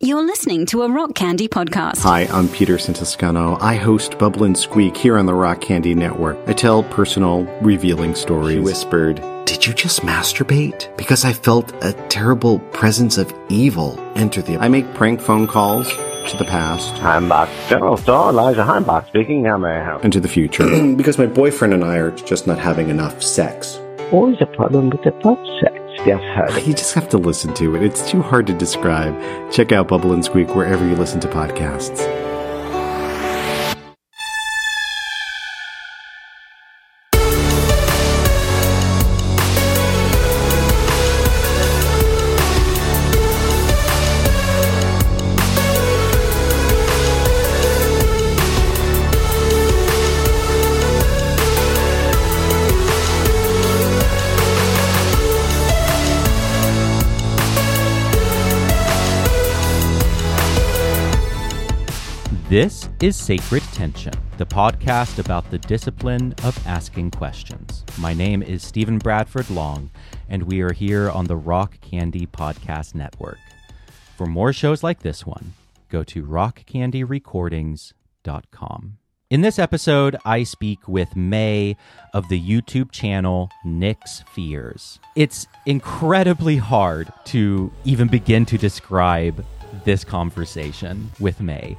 You're listening to a Rock Candy podcast. Hi, I'm Peter Santiscano. I host Bubble and Squeak here on the Rock Candy Network. I tell personal, revealing stories. He whispered, Did you just masturbate? Because I felt a terrible presence of evil enter the. I make prank phone calls to the past Heimbach. General Store, Elijah Heimbach speaking. How may I help? and to the future. because my boyfriend and I are just not having enough sex. Always a problem with the butt sex. You just have to listen to it. It's too hard to describe. Check out Bubble and Squeak wherever you listen to podcasts. This is Sacred Tension, the podcast about the discipline of asking questions. My name is Stephen Bradford Long, and we are here on the Rock Candy Podcast Network. For more shows like this one, go to rockcandyrecordings.com. In this episode, I speak with May of the YouTube channel Nyx Fears. It's incredibly hard to even begin to describe this conversation with May.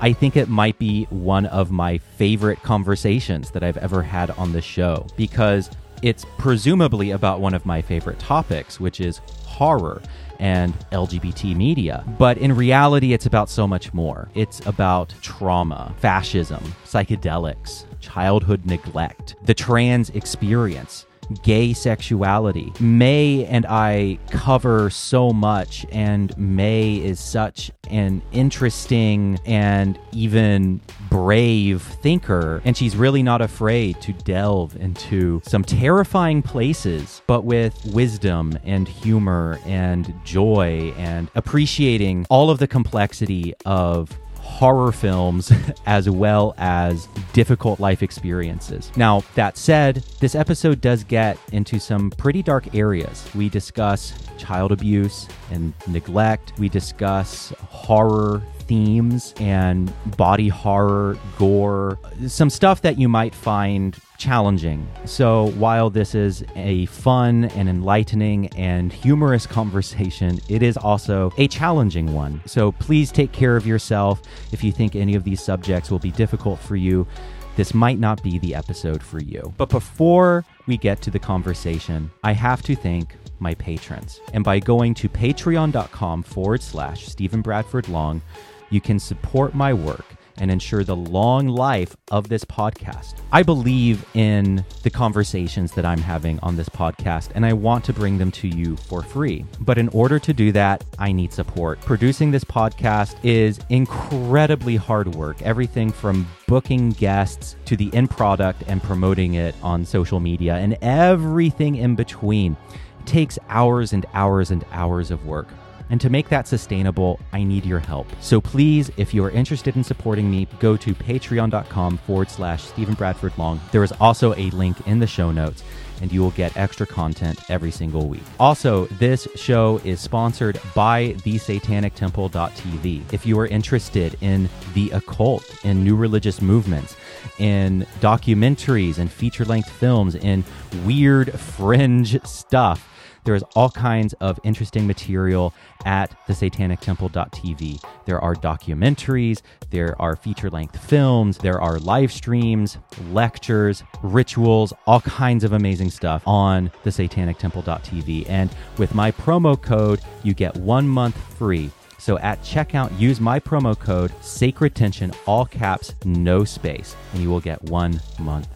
I think it might be one of my favorite conversations that I've ever had on the show because it's presumably about one of my favorite topics, which is horror and LGBT media. But in reality, it's about so much more. It's about trauma, fascism, psychedelics, childhood neglect, the trans experience, gay sexuality. May and I cover so much, and May is such an interesting and even brave thinker. And she's really not afraid to delve into some terrifying places, but with wisdom and humor and joy and appreciating all of the complexity of horror films as well as difficult life experiences. Now, that said, this episode does get into some pretty dark areas. We discuss child abuse and neglect, we discuss horror themes and body horror, gore, some stuff that you might find challenging. So while this is a fun and enlightening and humorous conversation, it is also a challenging one. So please take care of yourself. If you think any of these subjects will be difficult for you, this might not be the episode for you. But before we get to the conversation, I have to thank my patrons. And by going to patreon.com forward slash Stephen Bradford Long, you can support my work and ensure the long life of this podcast. I believe in the conversations that I'm having on this podcast, and I want to bring them to you for free. But in order to do that, I need support. Producing this podcast is incredibly hard work, everything from booking guests to the end product and promoting it on social media and everything in between. Takes hours and hours and hours of work. And to make that sustainable, I need your help. So please, if you are interested in supporting me, go to patreon.com forward slash Stephen Bradford Long. There is also a link in the show notes, and you will get extra content every single week. Also, this show is sponsored by thesatanictemple.tv. If you are interested in the occult, in new religious movements, in documentaries and feature length films, in weird fringe stuff, there is all kinds of interesting material at the satanic thesatanictemple.tv. There are documentaries, there are feature length films, there are live streams, lectures, rituals, all kinds of amazing stuff on thesatanictemple.tv. And with my promo code, you get one month free. So at checkout, use my promo code Sacred Tension, all caps, no space, and you will get one month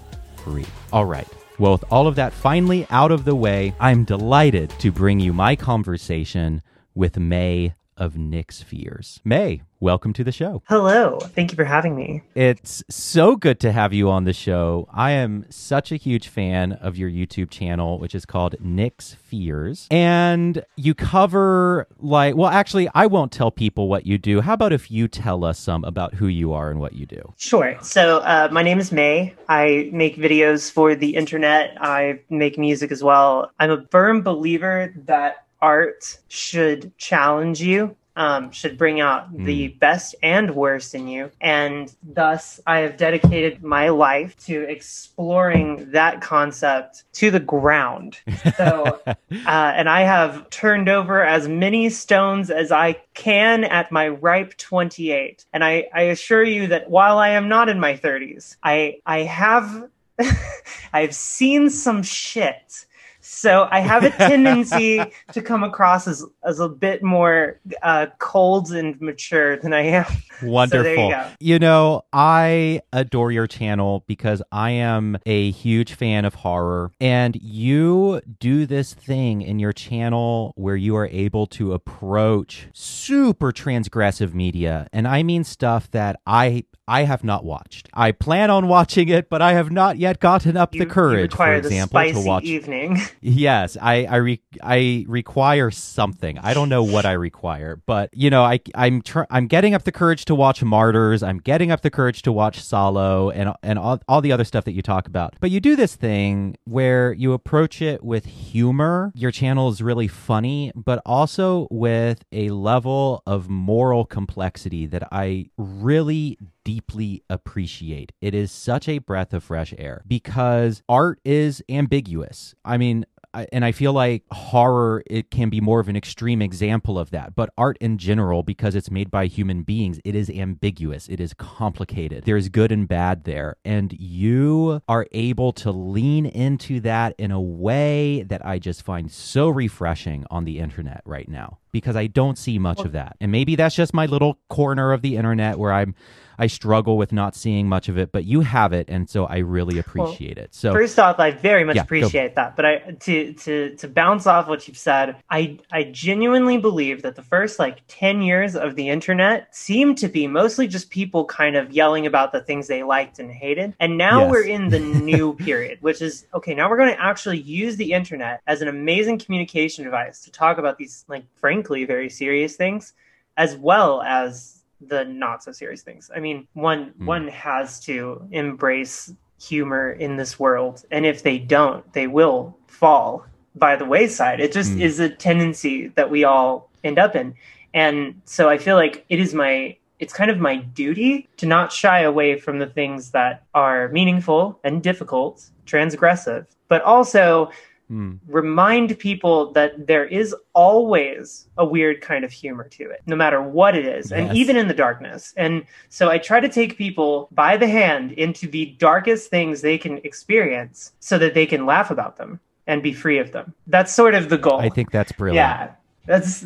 free. All right. Well, with all of that finally out of the way, I'm delighted to bring you my conversation with May of Nyx Fears. May, welcome to the show. Hello. Thank you for having me. It's so good to have you on the show. I am such a huge fan of your YouTube channel, which is called Nyx Fears. And you cover, like, well, actually, I won't tell people what you do. How about if you tell us some about who you are and what you do? Sure. So, uh, my name is May. I make videos for the internet, I make music as well. I'm a firm believer that art should challenge you um, should bring out mm. the best and worst in you. And thus, I have dedicated my life to exploring that concept to the ground. So, uh, and I have turned over as many stones as I can at my ripe 28. And I, I assure you that while I am not in my 30s, I, I have. I've seen some shit so I have a tendency to come across as, as a bit more uh, cold and mature than I am. Wonderful. So you, you, know, I adore your channel because I am a huge fan of horror. And you do this thing in your channel where you are able to approach super transgressive media. And I mean stuff that I I have not watched. I plan on watching it, but I have not yet gotten up you, the courage, for example, to watch. Evening. Yes, I I, re- I require something. I don't know what I require, but you know, I I'm tr- I'm getting up the courage to watch Martyrs. I'm getting up the courage to watch Salò and and all, all the other stuff that you talk about. But you do this thing where you approach it with humor. Your channel is really funny, but also with a level of moral complexity that I really deeply appreciate. It is such a breath of fresh air because art is ambiguous. I mean, and I feel like horror it can be more of an extreme example of that. But art in general, because it's made by human beings, it is ambiguous. It is complicated. There is good and bad there, and you are able to lean into that in a way that I just find so refreshing on the internet right now because I don't see much of that. And maybe that's just my little corner of the internet where I'm I struggle with not seeing much of it, but you have it, and so I really appreciate well, it. So first off, I very much yeah, appreciate go. that. But I to to to bounce off what you've said, I I genuinely believe that the first like ten years of the internet seemed to be mostly just people kind of yelling about the things they liked and hated, and now yes. we're in the new period, which is okay. Now we're going to actually use the internet as an amazing communication device to talk about these like frankly very serious things, as well as the not so serious things. I mean, one mm. one has to embrace humor in this world, and if they don't, they will fall by the wayside. It just mm. is a tendency that we all end up in. And so I feel like it is my it's kind of my duty to not shy away from the things that are meaningful and difficult, transgressive, but also mm. remind people that there is always a weird kind of humor to it, no matter what it is, yes. and even in the darkness. And so I try to take people by the hand into the darkest things they can experience so that they can laugh about them and be free of them. That's sort of the goal. I think that's brilliant. Yeah. That's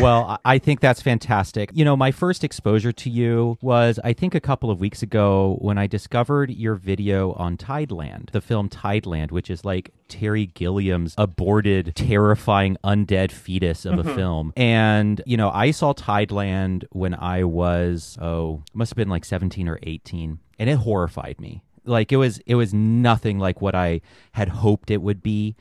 well, I think that's fantastic. You know, my first exposure to you was, I think, a couple of weeks ago when I discovered your video on Tideland, the film Tideland, which is like Terry Gilliam's aborted, terrifying, undead fetus of mm-hmm. a film. And, you know, I saw Tideland when I was, oh, must have been like 17 or 18, and it horrified me. Like it was, it was nothing like what I had hoped it would be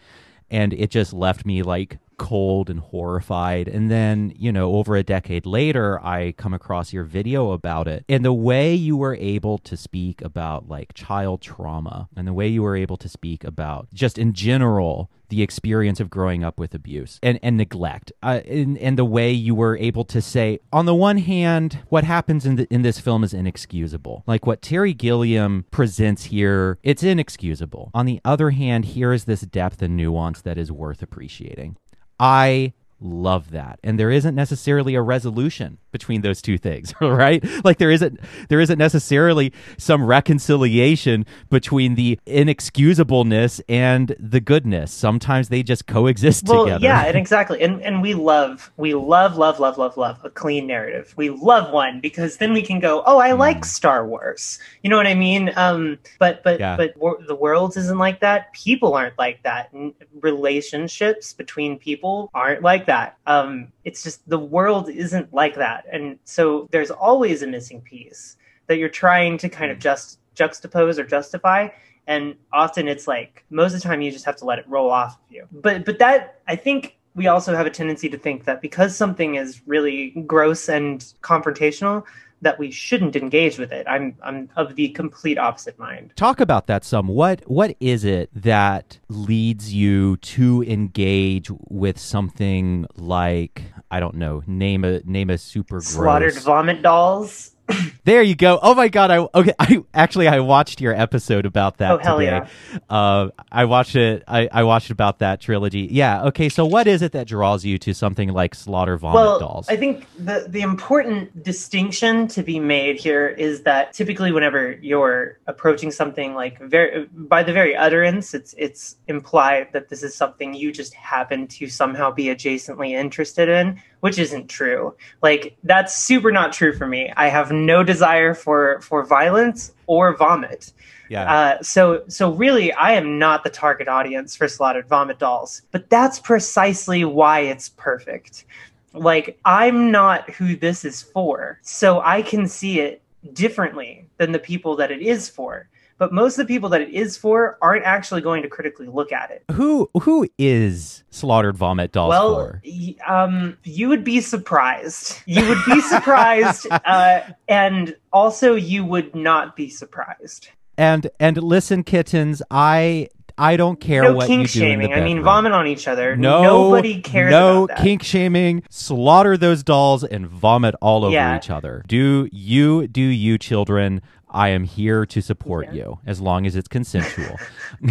and it just left me like cold and horrified. And then, you know, over a decade later, I come across your video about it. And the way you were able to speak about like child trauma and the way you were able to speak about just in general the experience of growing up with abuse and, and neglect uh, and, and the way you were able to say on the one hand what happens in, the, in this film is inexcusable like what terry gilliam presents here it's inexcusable on the other hand here is this depth and nuance that is worth appreciating I love that. And there isn't necessarily a resolution between those two things right? Like there isn't there isn't necessarily some reconciliation between the inexcusableness and the goodness. Sometimes they just coexist well, together. yeah and exactly. And and we love we love love love love love a clean narrative. We love one because then we can go oh i mm. like star wars. You know what i mean? Um but but yeah. but the world isn't like that. People aren't like that. Relationships between people aren't like that that. Um, it's just the world isn't like that, and so there's always a missing piece that you're trying to kind of mm. just juxtapose or justify. And often it's like most of the time you just have to let it roll off of you. But but that I think we also have a tendency to think that because something is really gross and confrontational, that we shouldn't engage with it. I'm I'm of the complete opposite mind. Talk about that some. What what is it that leads you to engage with something like I don't know, name a name a super gross slaughtered vomit dolls there you go. Oh my god! I okay. I actually I watched your episode about that oh, hell today. Yeah. Uh, I watched it. I, I watched about that trilogy. Yeah. Okay. So what is it that draws you to something like Slaughter Vomit well, Dolls? I think the the important distinction to be made here is that typically whenever you're approaching something like very by the very utterance, it's it's implied that this is something you just happen to somehow be adjacently interested in which isn't true. Like that's super not true for me. I have no desire for for violence or vomit. Yeah. Uh, so so really, I am not the target audience for slaughtered vomit dolls. But that's precisely why it's perfect. Like I'm not who this is for, so I can see it differently than the people that it is for but most of the people that it is for aren't actually going to critically look at it. Who who is slaughtered vomit dolls well, for? Y- um, you would be surprised. You would be surprised, uh, and also you would not be surprised. And and listen, kittens, I I don't care no what kink you do shaming. in the I mean, vomit on each other. No, nobody cares. No about that. kink shaming. Slaughter those dolls and vomit all over Yeah. each other. Do you do you children? I am here to support Yeah. you as long as it's consensual.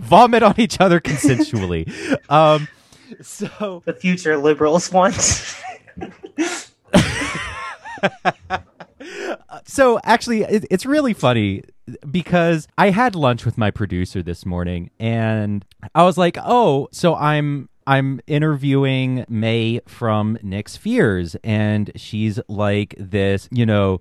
vomit on each other consensually. um, so The future liberals want. so actually it, it's really funny because i had lunch with my producer this morning and i was like oh so i'm i'm interviewing may from nyx fears and she's like this you know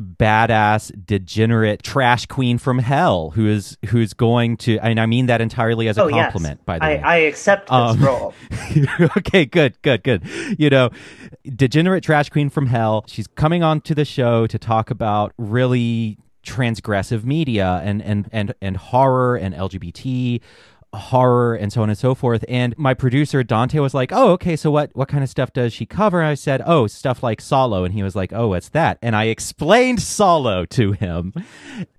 badass degenerate trash queen from hell who is who's going to and i mean that entirely as a oh yes, compliment by the I, way I accept this Um, role. okay, good, good, good. You know, degenerate trash queen from hell. She's coming on to the show to talk about really transgressive media and and and and horror and LGBT horror and so on and so forth. And my producer dante was like oh okay so what what kind of stuff does she cover? I said oh stuff like salò. And he was like oh what's that? And i explained salò to him.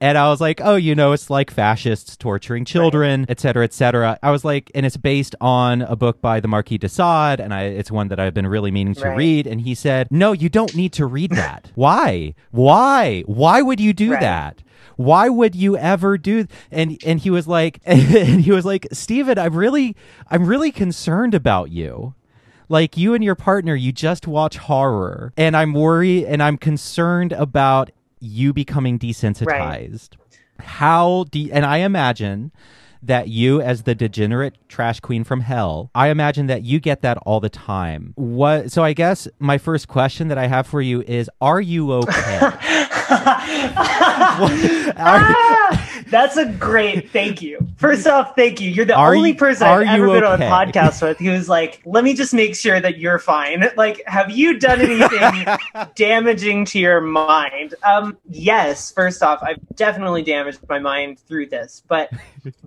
And i was like oh you know it's like fascists torturing children et cetera et cetera. I was like and it's based on a book by the marquis de sade and i it's one that i've been really meaning to Right. read. And he said no you don't need to read that. Why? Why? Why would you do Right. that why would you ever do and and he was like and he was like stephen i'm really i'm really concerned about you. Like you and your partner you just watch horror. And i'm worried and i'm concerned about you becoming desensitized. How do and i imagine that you as the degenerate trash queen from hell i imagine that you get that all the time. What so i guess my first question that i have for you is are you okay? Ah, that's a great thank you. First off, thank you. You're the Are only person I've ever been on a podcast with who's like, let me just make sure that you're fine. Like, have you done anything damaging to your mind? Um, yes, first off, I've definitely damaged my mind through this, but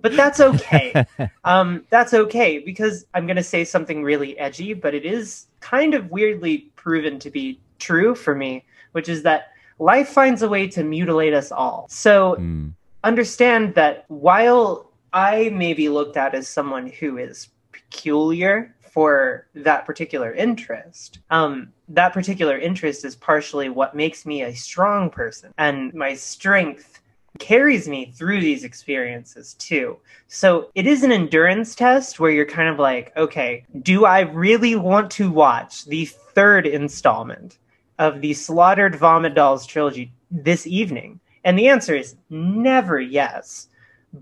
but that's okay. um, that's okay because I'm gonna say something really edgy, but it is kind of weirdly proven to be true for me, which is that life finds a way to mutilate us all. So Hmm. Understand that while I may be looked at as someone who is peculiar for that particular interest, um, that particular interest is partially what makes me a strong person, and my strength carries me through these experiences too. So it is an endurance test where you're kind of like, okay, do I really want to watch the third installment of the Slaughtered Vomit Dolls trilogy this evening? And the answer is never yes.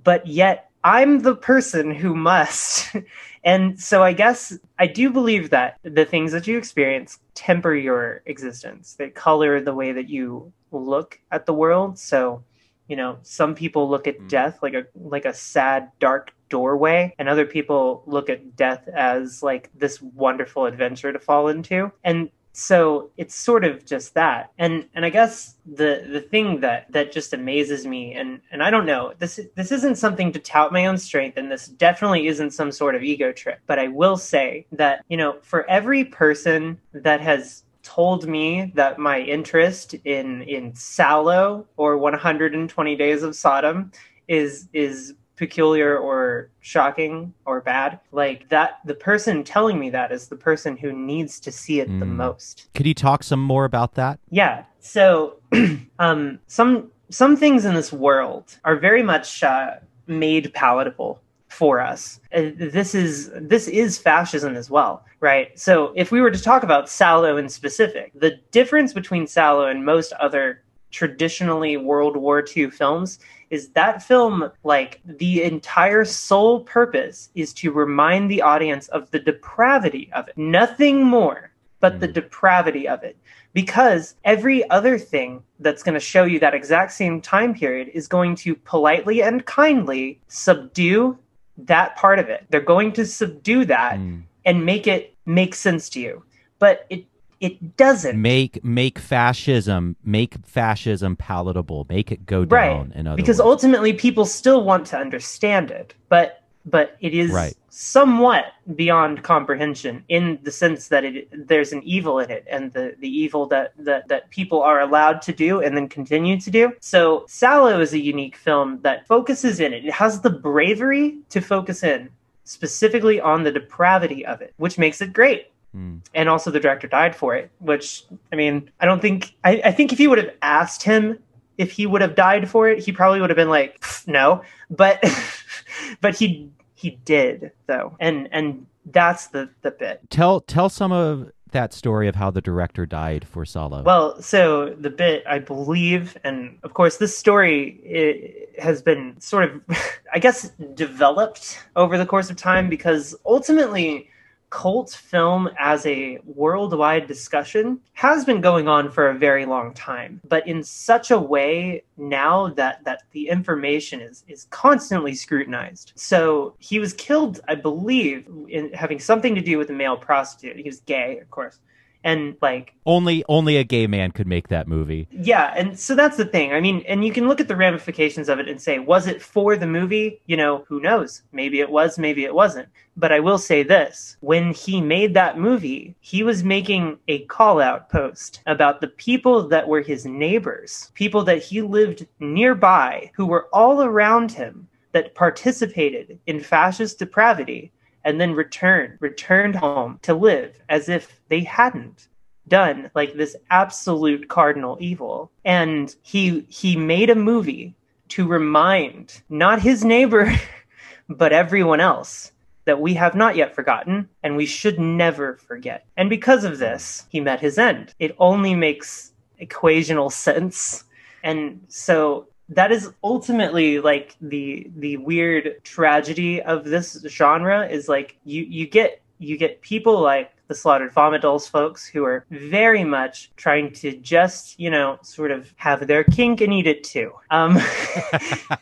But yet I'm the person who must. and so I guess I do believe that the things that you experience temper your existence. They color the way that you look at the world. So, you know, some people look at Mm. death like a like a sad dark doorway and other people look at death as like this wonderful adventure to fall into. And so it's sort of just that. And and i guess the the thing that that just amazes me and and i don't know this this isn't something to tout my own strength and this definitely isn't some sort of ego trip but i will say that you know for every person that has told me that my interest in in salò or 120 Days of Sodom is is peculiar or shocking or bad like that the person telling me that is the person who needs to see it mm. the hmm. most could you talk some more about that yeah so um some some things in this world are very much uh, made palatable for us. Uh, this is this is fascism as well, right? So if we were to talk about Salò in specific, the difference between Salò and most other traditionally World War II films is that film like the entire sole purpose is to remind the audience of the depravity of it. Nothing more but the hmm. depravity of it. Because every other thing that's going to show you that exact same time period is going to politely and kindly subdue that part of it. They're going to subdue that mm. and make it make sense to you. But it it doesn't make make fascism make fascism palatable, make it go down. Right. Because words. ultimately, people still want to understand it, but but it is right. somewhat beyond comprehension in the sense that it there's an evil in it and the the evil that that that people are allowed to do and then continue to do so Salò is a unique film that focuses in it it has the bravery to focus in specifically on the depravity of it which makes it great Mm. And also, the director died for it, which I mean, I don't think. I, I, think if you would have asked him if he would have died for it, he probably would have been like, no. But but he he did though, and and that's the the bit. Tell tell some of that story of how the director died for Salò. Well, so the bit I believe, and of course this story has been sort of, I guess, developed over the course of time because ultimately cult film as a worldwide discussion has been going on for a very long time. But in such a way now that that the information is is constantly scrutinized. So he was killed i believe in having something to do with a male prostitute. He was gay of course and like only only a gay man could make that movie. Yeah and so that's the thing. I mean and you can look at the ramifications of it and say was it for the movie? You know who knows? Maybe it was maybe it wasn't. But i will say this. When he made that movie he was making a call out post about the people that were his neighbors people that he lived nearby who were all around him that participated in fascist depravity and then returned, returned home to live as if they hadn't done like this absolute cardinal evil. And he he made a movie to remind not his neighbor, but everyone else that we have not yet forgotten and we should never forget. And because of this, he met his end. It only makes equational sense. And so that is ultimately like the the weird tragedy of this genre is like you you get you get people like the slaughtered vomit dolls folks who are very much trying to just you know sort of have their kink and eat it too. Um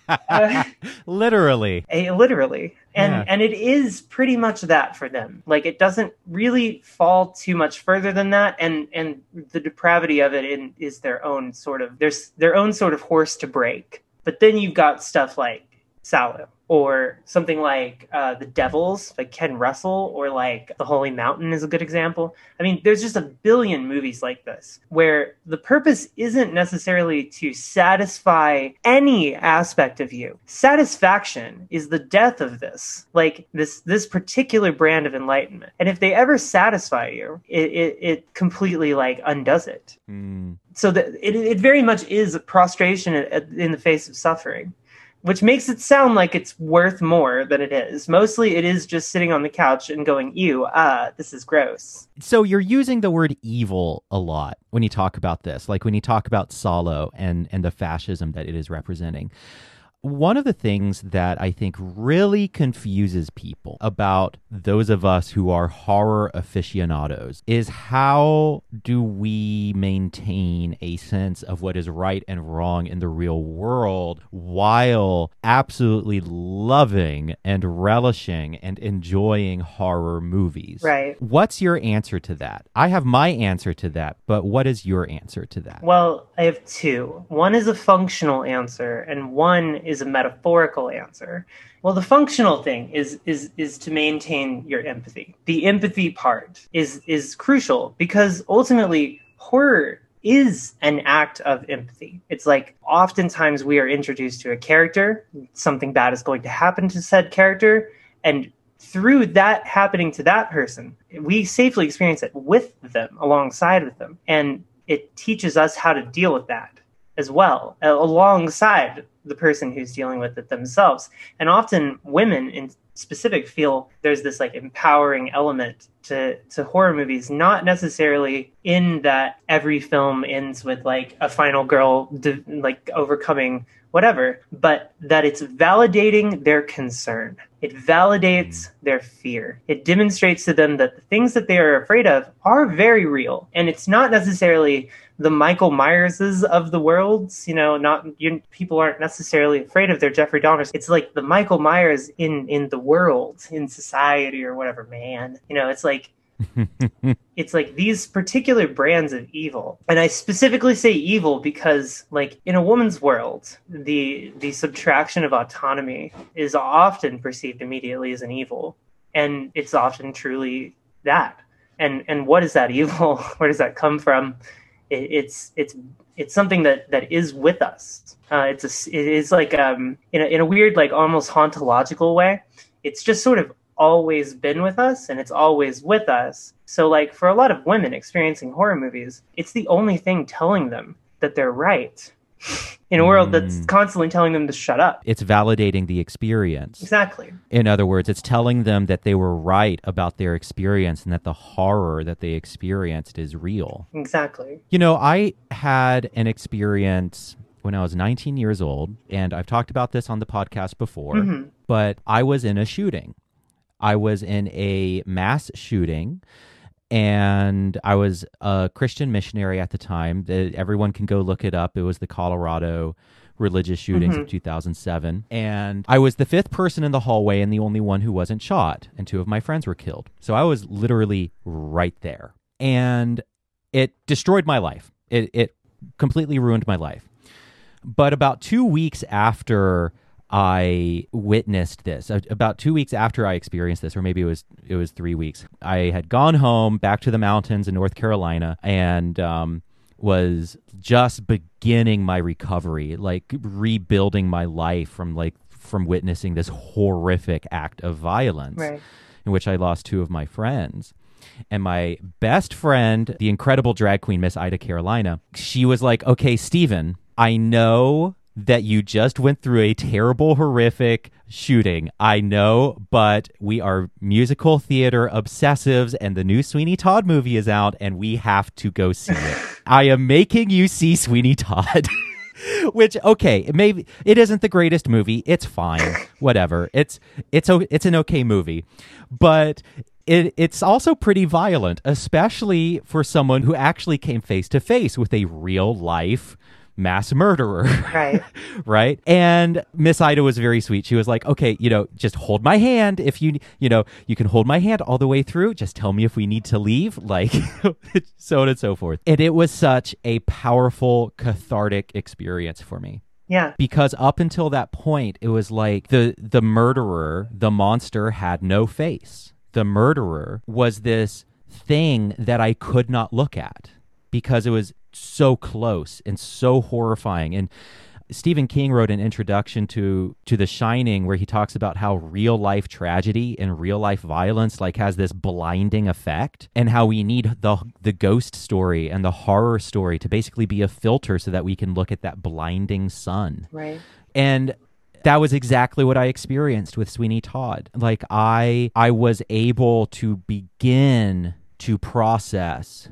uh, literally. A, literally. And yeah. and it is pretty much that for them. Like it doesn't really fall too much further than that. And and the depravity of it in, is their own sort of there's their own sort of horse to break. But then you've got stuff like Salò or something like uh, the Devils, like Ken Russell, or like The Holy Mountain is a good example. I mean, there's just a billion movies like this where the purpose isn't necessarily to satisfy any aspect of you. Satisfaction is the death of this, like this this particular brand of enlightenment. And if they ever satisfy you, it it, it completely like undoes it. Mm. So that it, it very much is a prostration in the face of suffering which makes it sound like it's worth more than it is. Mostly it is just sitting on the couch and going, ew, ah, this is gross. So you're using the word evil a lot when you talk about this, like when you talk about Salò and, and the fascism that it is representing. One of the things that I think really confuses people about those of us who are horror aficionados is how do we maintain a sense of what is right and wrong in the real world while absolutely loving and relishing and enjoying horror movies? Right. What's your answer to that? I have my answer to that, but what is your answer to that? Well, I have two. One is a functional answer, and one is a metaphorical answer. Well, the functional thing is is is to maintain your empathy. The empathy part is is crucial because ultimately horror is an act of empathy. It's like oftentimes we are introduced to a character, something bad is going to happen to said character, and through that happening to that person, we safely experience it with them, alongside with them. And it teaches us how to deal with that as well, alongside the person who's dealing with it themselves. And often women in specific feel there's this like empowering element to to horror movies not necessarily in that every film ends with like a final girl de- like overcoming whatever but that it's validating their concern. It validates their fear. It demonstrates to them that the things that they are afraid of are very real. And it's not necessarily the Michael Myerses of the worlds. You know, not you, people aren't necessarily afraid of their Jeffrey Dahmers. It's like the Michael Myers in in the world, in society, or whatever. Man, you know, it's like. it's like these particular brands of evil and i specifically say evil because like in a woman's world the the subtraction of autonomy is often perceived immediately as an evil and it's often truly that and and what is that evil where does that come from it, it's it's it's something that that is with us. Uh, it's a, it is like um in a, in a weird like almost hauntological way. It's just sort of always been with us and it's always with us. So like for a lot of women experiencing horror movies, it's the only thing telling them that they're right in a world that's mm. constantly telling them to shut up. It's validating the experience. Exactly. In other words, it's telling them that they were right about their experience and that the horror that they experienced is real. Exactly. You know, I had an experience when I was 19 years old, and I've talked about this on the podcast before, mm-hmm. but I was in a shooting. I was in a mass shooting and I was a Christian missionary at the time. That everyone can go look it up. It was the Colorado religious shootings mm-hmm. of 2007. And I was the fifth person in the hallway and the only one who wasn't shot. And two of my friends were killed. So I was literally right there. And it destroyed my life. It, it completely ruined my life. But about two weeks after I witnessed this about two weeks after I experienced this, or maybe it was it was three weeks. I had gone home back to the mountains in North Carolina and um, was just beginning my recovery, like rebuilding my life from like from witnessing this horrific act of violence, right. in which I lost two of my friends. And my best friend, the incredible drag queen Miss Ida Carolina, she was like, "Okay, Stephen, I know that you just went through a terrible, horrific shooting. I know, but we are musical theater obsessives, and the new Sweeney Todd movie is out, and we have to go see it. I am making you see Sweeney Todd. Which okay, maybe it isn't the greatest movie. It's fine, whatever. It's it's it's an okay movie, but it, it's also pretty violent, especially for someone who actually came face to face with a real life mass murderer. Right. right. And Miss Ida was very sweet. She was like, okay, you know, just hold my hand. If you, you know, you can hold my hand all the way through. Just tell me if we need to leave, like so on and so forth. And it was such a powerful, cathartic experience for me. Yeah. Because up until that point, it was like the the murderer, the monster had no face. The murderer was this thing that I could not look at because it was so close and so horrifying. And Stephen King wrote an introduction to to The Shining where he talks about how real life tragedy and real life violence like has this blinding effect and how we need the the ghost story and the horror story to basically be a filter so that we can look at that blinding sun. Right. And that was exactly what I experienced with Sweeney Todd. Like I I was able to begin to process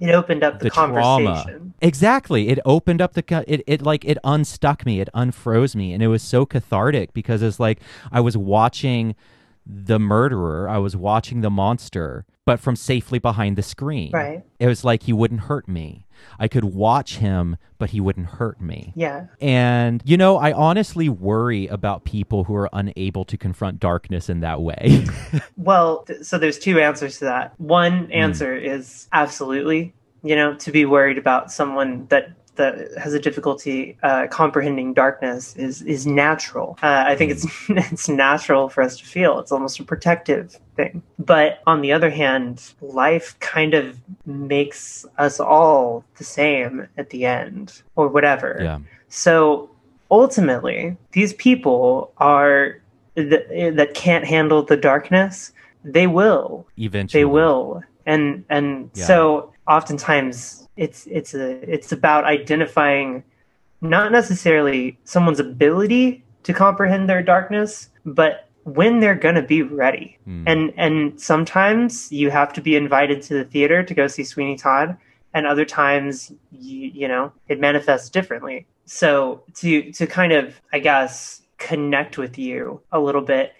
it opened up the, the conversation. Trauma. Exactly. It opened up the it it like it unstuck me. It unfroze me and it was so cathartic because it's like I was watching the murderer, I was watching the monster, but from safely behind the screen. Right. It was like he wouldn't hurt me. I could watch him, but he wouldn't hurt me. Yeah. And, you know, I honestly worry about people who are unable to confront darkness in that way. well, th- so there's two answers to that. One Hmm. answer mm. is absolutely, you know, to be worried about someone that that has a difficulty uh, comprehending darkness is is natural. Uh, I think it's it's natural for us to feel. It's almost a protective thing. But on the other hand, life kind of makes us all the same at the end, or whatever. Yeah. So ultimately, these people are th- that can't handle the darkness. They will. Eventually, they will. And and yeah. so oftentimes it's it's a it's about identifying not necessarily someone's ability to comprehend their darkness, but when they're going to be ready. Mm. And and sometimes you have to be invited to the theater to go see Sweeney Todd, and other times you, you know, it manifests differently. So to to kind of I guess connect with you a little bit,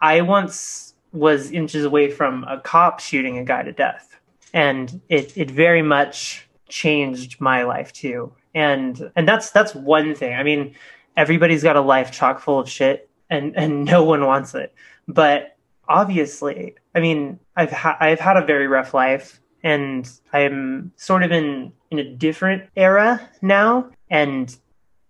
I once was inches away from a cop shooting a guy to death. And it it very much changed my life too. And and that's that's one thing. I mean, everybody's got a life chock full of shit and and no one wants it. But obviously, I mean, I've ha- I've had a very rough life and I'm sort of in in a different era now and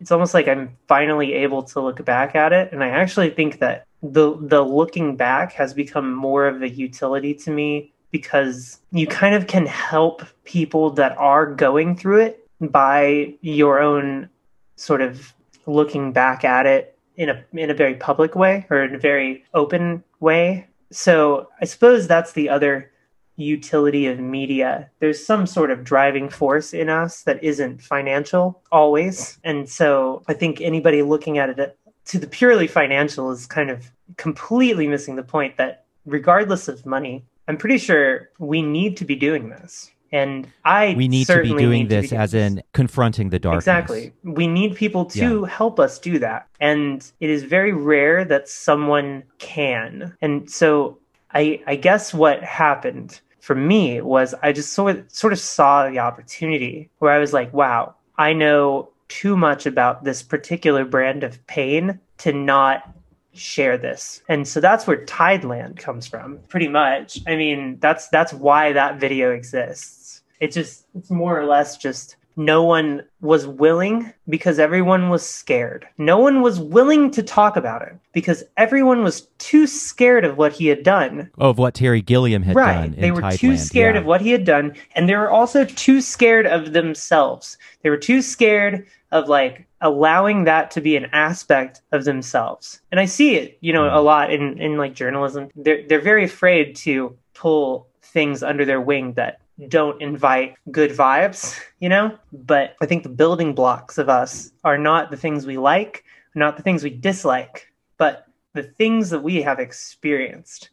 it's almost like I'm finally able to look back at it and I actually think that the the looking back has become more of a utility to me because you kind of can help people that are going through it by your own sort of looking back at it in a in a very public way or in a very open way. So I suppose that's the other utility of media. There's some sort of driving force in us that isn't financial always. And so I think anybody looking at it to the purely financial is kind of completely missing the point that regardless of money, I'm pretty sure we need to be doing this. And I we need to be doing this be doing as this. in confronting the darkness. Exactly. We need people to yeah. help us do that. And it is very rare that someone can. And so I I guess what happened for me was I just sort of, sort of saw the opportunity where I was like, wow, I know too much about this particular brand of pain to not share this. And so that's where Tideland comes from, pretty much. I mean, that's that's why that video exists. It just it's more or less just no one was willing because everyone was scared. No one was willing to talk about it because everyone was too scared of what he had done. Oh, of what Terry Gilliam had right. done. They were Tideland. too scared yeah. of what he had done. And they were also too scared of themselves. They were too scared of like allowing that to be an aspect of themselves. And I see it, you know, a mm-hmm. lot in, in like journalism. They're they're very afraid to pull things under their wing that don't invite good vibes, you know? But I think the building blocks of us are not the things we like, not the things we dislike, but the things that we have experienced,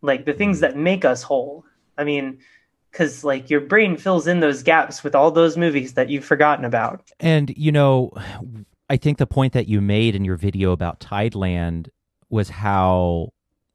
like the things mm-hmm. that make us whole. I mean, because like your brain fills in those gaps with all those movies that you've forgotten about. And, you know, I think the point that you made in your video about Tideland was how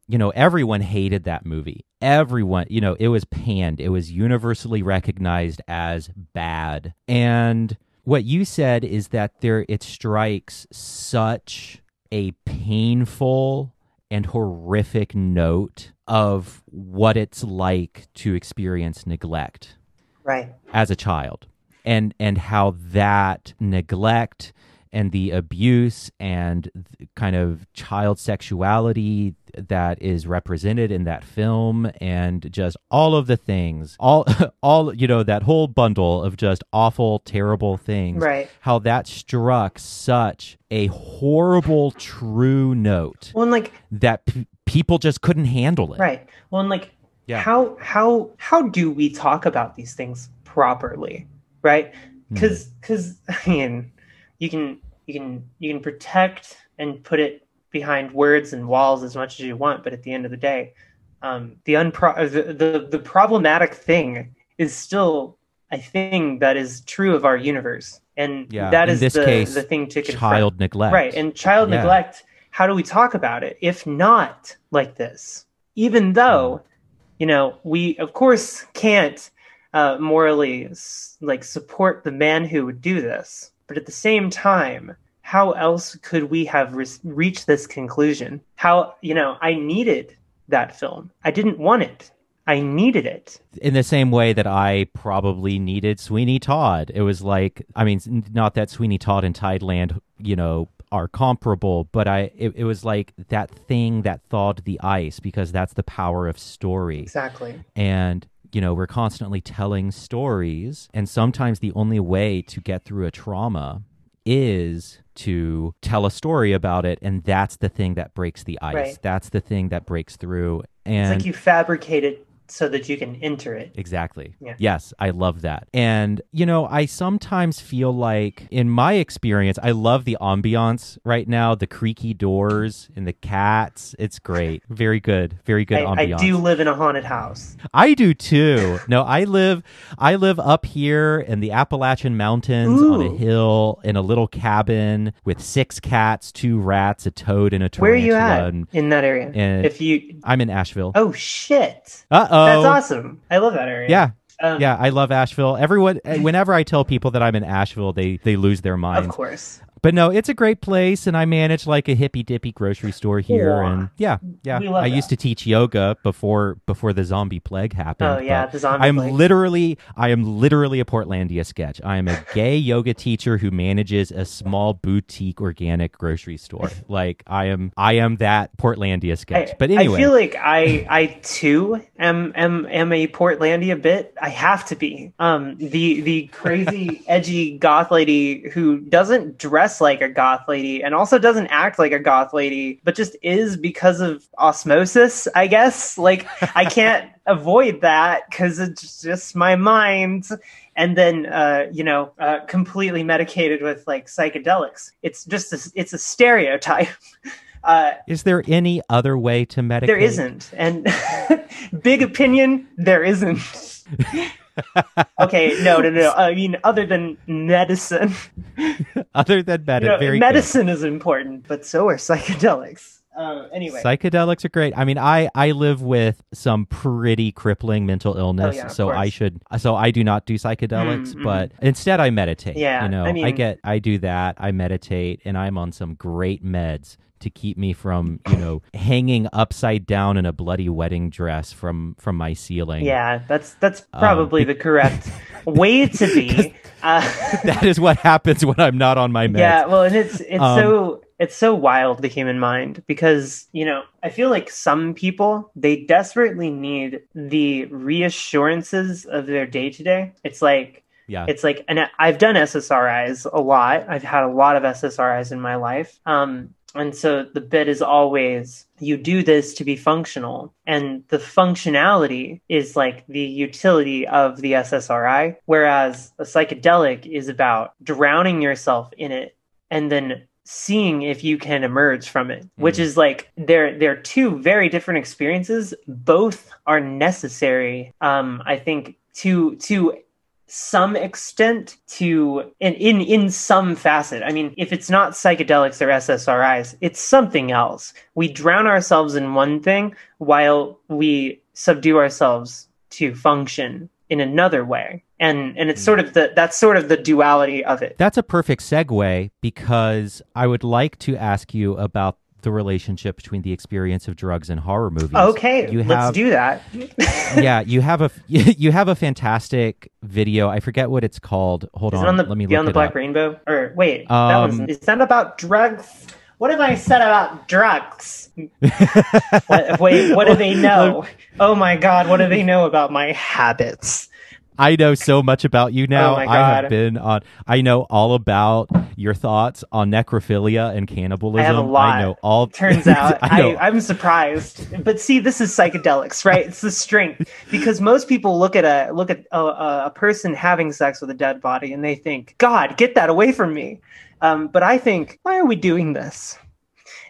you know, everyone hated that movie. Everyone, you know, it was panned. It was universally recognized as bad. And what you said is that there it strikes such a painful and horrific note of what it's like to experience neglect. Right. As a child. And and how that neglect and the abuse and kind of child sexuality that is represented in that film and just all of the things all all you know that whole bundle of just awful terrible things. Right. How that struck such a horrible true note well and like that p- people just couldn't handle it. Right. Well and like yeah. how how how do we talk about these things properly? Right? Because hmm. because i mean you can you can you can protect and put it behind words and walls as much as you want, but at the end of the day, um, the, unpro- the, the the problematic thing is still a thing that is true of our universe. And Yeah, that in is this the, case, the thing to confront. child neglect. Right. And child Yeah. neglect, how do we talk about it if not like this? Even though, Hmm. you know, we of course can't uh, morally like support the man who would do this, but at the same time, how else could we have re- reached this conclusion? How, you know, I needed that film. I didn't want it. I needed it. in the same way that I probably needed Sweeney Todd. It was like, I mean, not that Sweeney Todd and Tideland, you know, are comparable, but I, it, it was like that thing that thawed the ice because that's the power of story. Exactly. And, you know, we're constantly telling stories, and sometimes the only way to get through a trauma is to tell a story about it and that's the thing that breaks the ice Right. that's the thing that breaks through And It's like you fabricate it so that you can enter it. Exactly. Yeah. Yes, I love that. And, you know, I sometimes feel like, in my experience, I love the ambiance right now, the creaky doors and the cats. It's great. Very good. Very good I, I do live in a haunted house. I do too. no, I live I live up here in the Appalachian Mountains on a hill in a little cabin with six cats, two rats, a toad, and a tortoise. Where are you at And in that area? and- if you, I'm in Asheville. oh shit, Uh oh. That's awesome. I love that area. Yeah. Um, yeah, I love Asheville. Everyone, whenever I tell people that I'm in Asheville, they they lose their mind. of course. But no, it's a great place, and I manage like a hippy dippy grocery store here, Aw. and yeah, yeah. I used to teach yoga before before the zombie plague happened. Oh yeah, the zombie. I'm plague. literally, I am literally a Portlandia sketch. I am a gay yoga teacher who manages a small boutique organic grocery store. Like I am, I am that Portlandia sketch. I, but anyway, I feel like I I too am am am a Portlandia bit. I have to be. Um, the the crazy edgy goth lady who doesn't dress like a goth lady and also doesn't act like a goth lady, but just is because of osmosis. I guess. Like I can't avoid that because it's just my mind. And then, uh, you know, uh, completely medicated with like psychedelics. It's just a, it's a stereotype. Uh, is there any other way to medicate? there isn't. And big opinion, there isn't. Okay, no, no, no. I mean, other than medicine, other than med- you know, very good. medicine is important, but so are psychedelics. Uh, anyway, Psychedelics are great. I mean, I I live with some pretty crippling mental illness, Oh, yeah, so I should so I do not do psychedelics, Mm, mm. but instead I meditate. Yeah, you know, I I, get I do that. I meditate, and I'm on some great meds to keep me from you know hanging upside down in a bloody wedding dress from from my ceiling. yeah, that's that's Um, probably the correct way to be. Uh, that is what happens when I'm not on my meds. Yeah, well, and it's it's Um, so it's so wild the human mind because you know I feel like some people they desperately need the reassurances of their day to day. It's like yeah. it's like and I've done SSRIs a lot. I've had a lot of SSRIs in my life. Um, and so the bit is always you do this to be functional, and the functionality is like the utility of the SSRI, whereas a psychedelic is about drowning yourself in it and then seeing if you can emerge from it which is like they're they're two very different experiences. Both are necessary. Um i think to to some extent to in in in some facet. I mean if it's not psychedelics or ssris it's something else. We drown ourselves in one thing while we subdue ourselves to function in another way. And and it's hmm. sort of the that's sort of the duality of it. That's a perfect segue because I would like to ask you about the relationship between the experience of drugs and horror movies. okay you let's do that yeah, you have a you have a fantastic video. I forget what it's called. Hold Is on, it on the let me Beyond look the Black up. Rainbow? Or wait, that Um, was is that about drugs? What have I said about drugs? what, wait, what do they know? Oh my god, what do they know about my habits? I know so much about you now. Oh my I have been on. I know all about your thoughts on necrophilia and cannibalism. I have a lot. know all. Turns out I. I, I'm surprised, but see, this is psychedelics, right? It's the strength because most people look at a look at a, a, a person having sex with a dead body and they think, "God, get that away from me." Um, but I think, why are we doing this?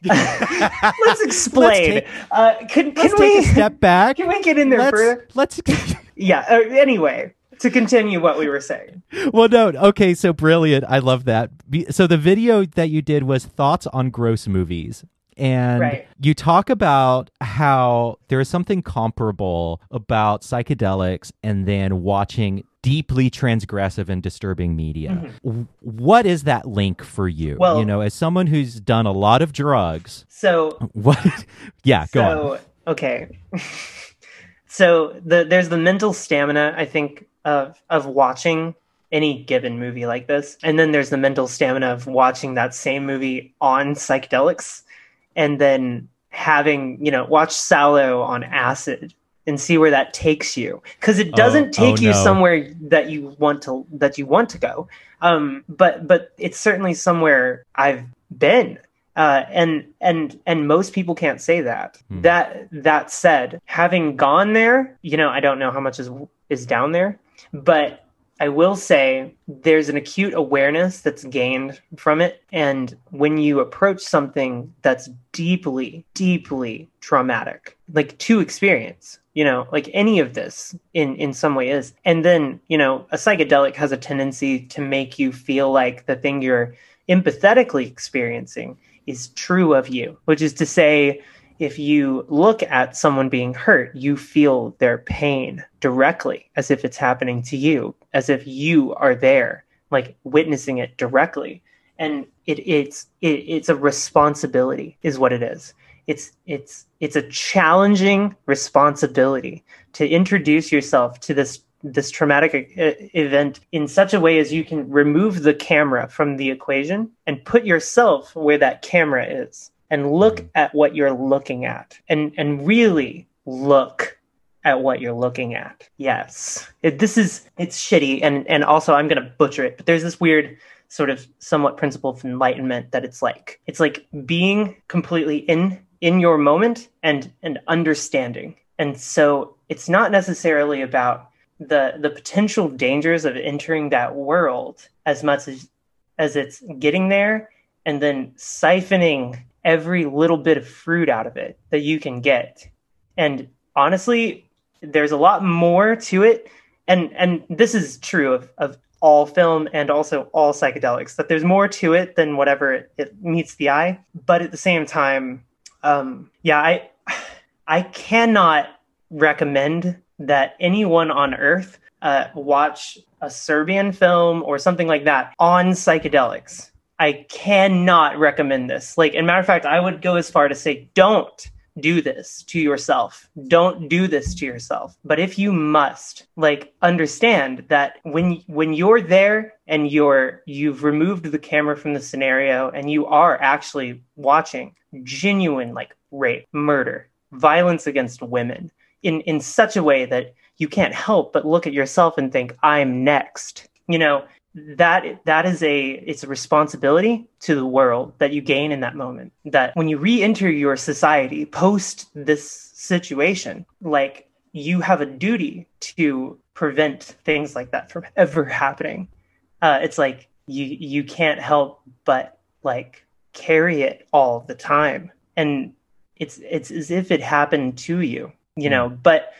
Let's explain. take- uh, can can Let's we take a step back. can we get in there let's further? let's. Yeah. Uh, anyway, to continue what we were saying. Well, no, okay, so brilliant. I love that. So the video that you did was thoughts on gross movies. And right. you talk about how there is something comparable about psychedelics and then watching deeply transgressive and disturbing media. Mm-hmm. What is that link for you? Well, you know, as someone who's done a lot of drugs. So, what? yeah, so, go on. Okay. so the there's the mental stamina I think of of watching any given movie like this, and then there's the mental stamina of watching that same movie on psychedelics, and then having you know watch Salò on acid and see where that takes you because it doesn't oh, take oh, you no. somewhere that you want to that you want to go um, but but it's certainly somewhere i've been uh, and and and most people can't say that. Hmm. That that said, having gone there, you know, I don't know how much is is down there, but I will say there's an acute awareness that's gained from it. And when you approach something that's deeply, deeply traumatic, like to experience, you know, like any of this in, in some way is. And then, you know, a psychedelic has a tendency to make you feel like the thing you're empathetically experiencing is true of you, which is to say, if you look at someone being hurt, you feel their pain directly as if it's happening to you, as if you are there, like witnessing it directly. And it, it's it, it's a responsibility, is what it is. It's it's it's a challenging responsibility to introduce yourself to this this traumatic event in such a way as you can remove the camera from the equation and put yourself where that camera is and look mm-hmm. at what you're looking at and and really look at what you're looking at. Yes. It, this is it's shitty and and also i'm gonna butcher it but there's this weird sort of somewhat principle of enlightenment that it's like it's like being completely in in your moment and and understanding. And so it's not necessarily about the the potential dangers of entering that world as much as as it's getting there and then siphoning every little bit of fruit out of it that you can get. And honestly, there's a lot more to it. And and this is true of, of all film and also all psychedelics, that there's more to it than whatever it, it meets the eye. But at the same time, um, yeah, I I cannot recommend that anyone on earth uh, watch a Serbian film or something like that on psychedelics I cannot recommend this. Like, in matter of fact, I would go as far to say, don't do this to yourself. Don't do this to yourself. But if you must, like, understand that when when you're there and you're you've removed the camera from the scenario and you are actually watching genuine like rape, murder, violence against women in in such a way that you can't help but look at yourself and think, I'm next. You know, that that is a it's a responsibility to the world that you gain in that moment. That when you re-enter your society post this situation like you have a duty to prevent things like that from ever happening. Uh, it's like you you can't help but like carry it all the time. And it's it's as if it happened to you you know but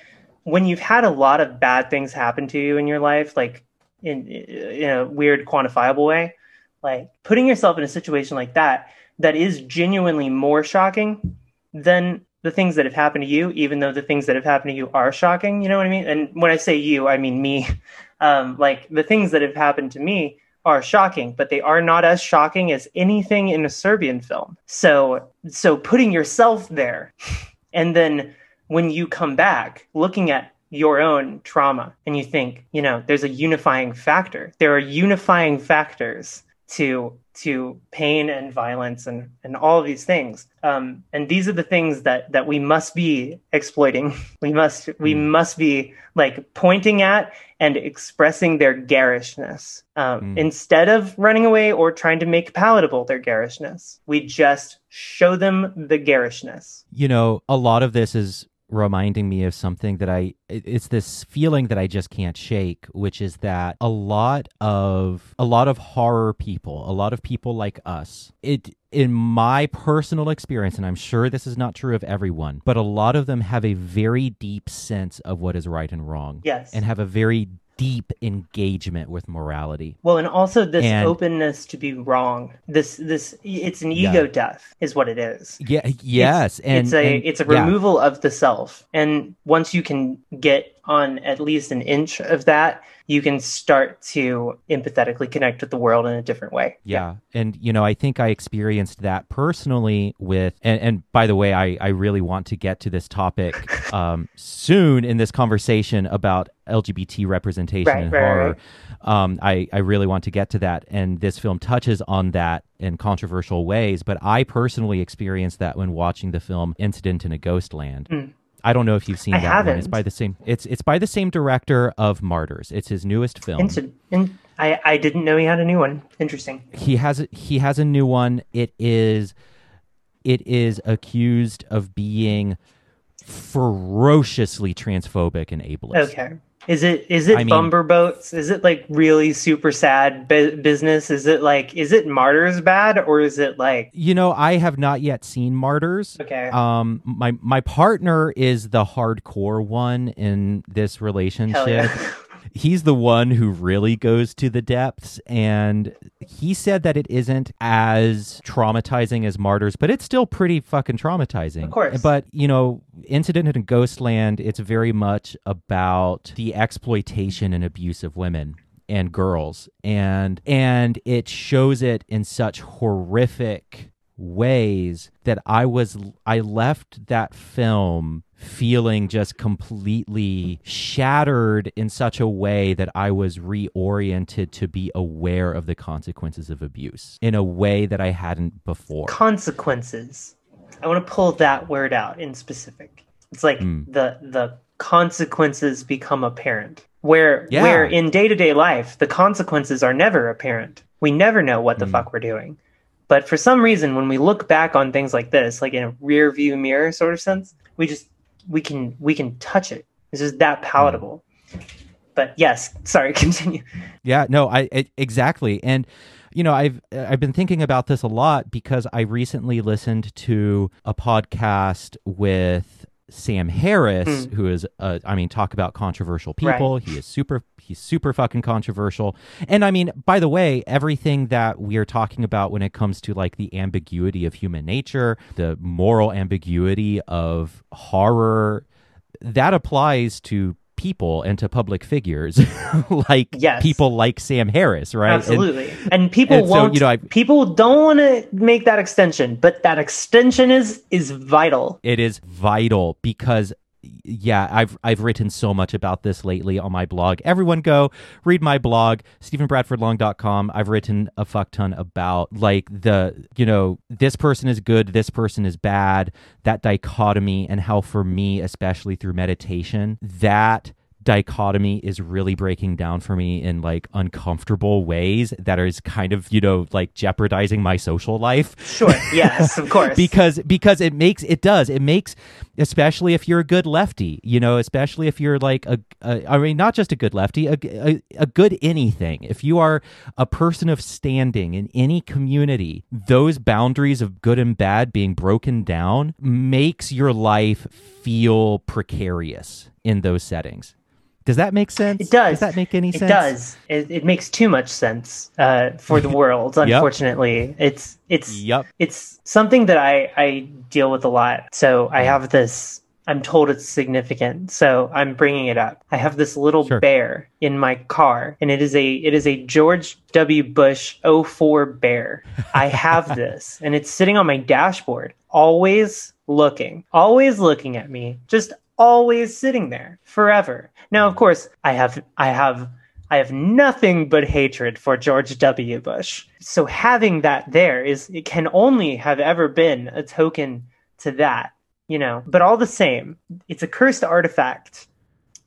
when you've had a lot of bad things happen to you in your life like in in a weird quantifiable way. Like putting yourself in a situation like that that is genuinely more shocking than the things that have happened to you even though the things that have happened to you are shocking you know what i mean? And when i say you i mean me. Um, like the things that have happened to me are shocking but they are not as shocking as anything in a serbian film. So so putting yourself there and then when you come back looking at your own trauma and you think, you know, there's a unifying factor. There are unifying factors to to pain and violence and and all of these things. Um, and these are the things that that we must be exploiting. We must we mm. must be like pointing at and expressing their garishness um, mm. instead of running away or trying to make palatable their garishness. We just show them the garishness. You know, a lot of this is reminding me of something that I it's this feeling that I just can't shake which is that a lot of a lot of horror people a lot of people like us it in my personal experience and I'm sure this is not true of everyone but a lot of them have a very deep sense of what is right and wrong yes. and have a very deep engagement with morality. Well, and also this And- openness to be wrong. This this it's an ego Yeah. death is what it is. Yeah, yes, it's, and it's a and- it's a yeah. removal of the self. And once you can get on at least an inch of that, you can start to empathetically connect with the world in a different way. Yeah. And, you know, I think I experienced that personally with, and, and by the way, I, I really want to get to this topic um, soon in this conversation about LGBT representation Right, in right, horror. Um, I, I really want to get to that. And this film touches on that in controversial ways. But I personally experienced that when watching the film Incident in a Ghostland. I don't know if you've seen. I that one. It's by the same. It's it's by the same director of Martyrs. It's his newest film. In, I, I didn't know he had a new one. Interesting. he has he has a new one it is it is accused of being ferociously transphobic and ableist Okay. Is it is it I mean- bumper boats? Is it like really super sad bu- business? Is it like is it martyrs bad or is it like you know i have not yet seen martyrs okay? um my my partner is the hardcore one in this relationship yeah. he's the one who really goes to the depths and he said that it isn't as traumatizing as martyrs but it's still pretty fucking traumatizing Of course. but you know incident in ghostland it's very much about the exploitation and abuse of women and girls and and it shows it in such horrific ways that I was I left that film feeling just completely shattered in such a way that I was reoriented to be aware of the consequences of abuse in a way that I hadn't before. consequences. I want to pull that word out in specific. It's like Mm. the the consequences become apparent. Where Yeah. where in day to day life the consequences are never apparent. We never know what the Mm. fuck we're doing. But for some reason, when we look back on things like this, like in a rear view mirror sort of sense, we just we can we can touch it. It's just that palatable. But yes, sorry, continue. Yeah, no, I it, exactly. And you know, I've I've been thinking about this a lot because I recently listened to a podcast with Sam Harris, who is uh, I mean, talk about controversial people. He is super he's super fucking controversial. And I mean, by the way, everything that we are talking about when it comes to like the ambiguity of human nature, the moral ambiguity of horror, that applies to people and to public figures like Yes. people like Sam Harris, right? Absolutely. And, people and won't you know, I- people don't want to make that extension, but that extension is is vital. it is vital because yeah i've i've written so much about this lately on my blog. Everyone go read my blog stephenbradfordlong.com i've written a fuck ton about like the you know this person is good this person is bad that dichotomy and how for me especially through meditation that dichotomy is really breaking down for me in like uncomfortable ways that is kind of you know like jeopardizing my social life Sure. Yes, of course. because because it makes it does it makes especially if you're a good lefty you know especially if you're like a, a i mean not just a good lefty a, a, a good anything if you are a person of standing in any community those boundaries of good and bad being broken down makes your life feel precarious in those settings does that make sense It does. does that make any sense? it does. It, it makes too much sense uh, for the world. Unfortunately, it's it's Yep. it's something that I I deal with a lot. So I have this. I'm told it's significant, so I'm bringing it up. I have this little Sure. bear in my car, and it is a it is a George W. Bush 04 bear. I have this, and it's sitting on my dashboard, always looking, always looking at me, just always sitting there forever. Now, of course, I have I have I have nothing but hatred for George W. Bush. So having that there is it can only have ever been a token to that, you know. But all the same, it's a cursed artifact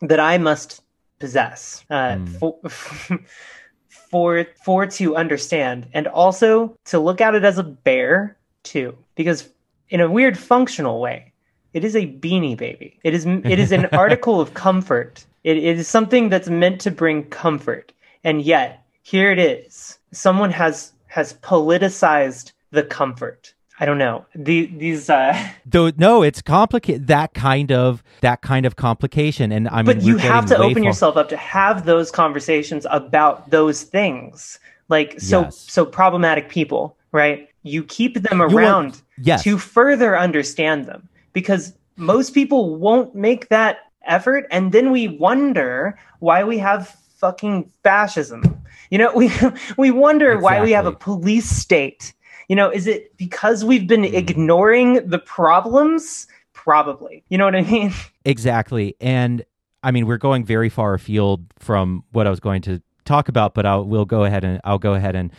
that I must possess uh, for, for for to understand, and also to look at it as a bear too, because in a weird functional way, it is a beanie baby. It is it is an article of comfort. It, it is something that's meant to bring comfort, and yet here it is. Someone has has politicized the comfort. I don't know. The, these uh though no, it's complicated that kind of that kind of complication and I mean But you have to open far- yourself up to have those conversations about those things. Like so Yes. so problematic people, right? You keep them around yes. to further understand them because most people won't make that effort and then we wonder why we have fucking fascism. You know, we we wonder why we have a police state. You know, is it because we've been Mm. ignoring the problems? Probably. You know what I mean? Exactly. And I mean, we're going very far afield from what I was going to talk about, but I'll we'll go ahead and I'll go ahead and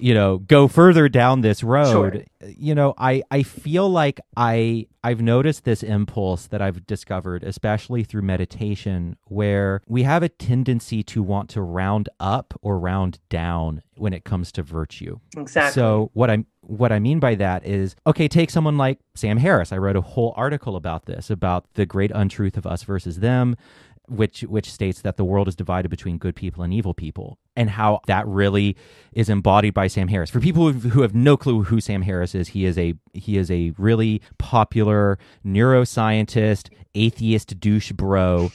you know go further down this road you know i i feel like i i've noticed this impulse that i've discovered especially through meditation where we have a tendency to want to round up or round down when it comes to virtue Exactly. so what i'm what I mean by that is okay, take someone like Sam Harris. I wrote a whole article about this, about the great untruth of us versus them, which which states that the world is divided between good people and evil people, and how that really is embodied by Sam Harris. For people who who have no clue who Sam Harris is, he is a he is a really popular neuroscientist, atheist douche bro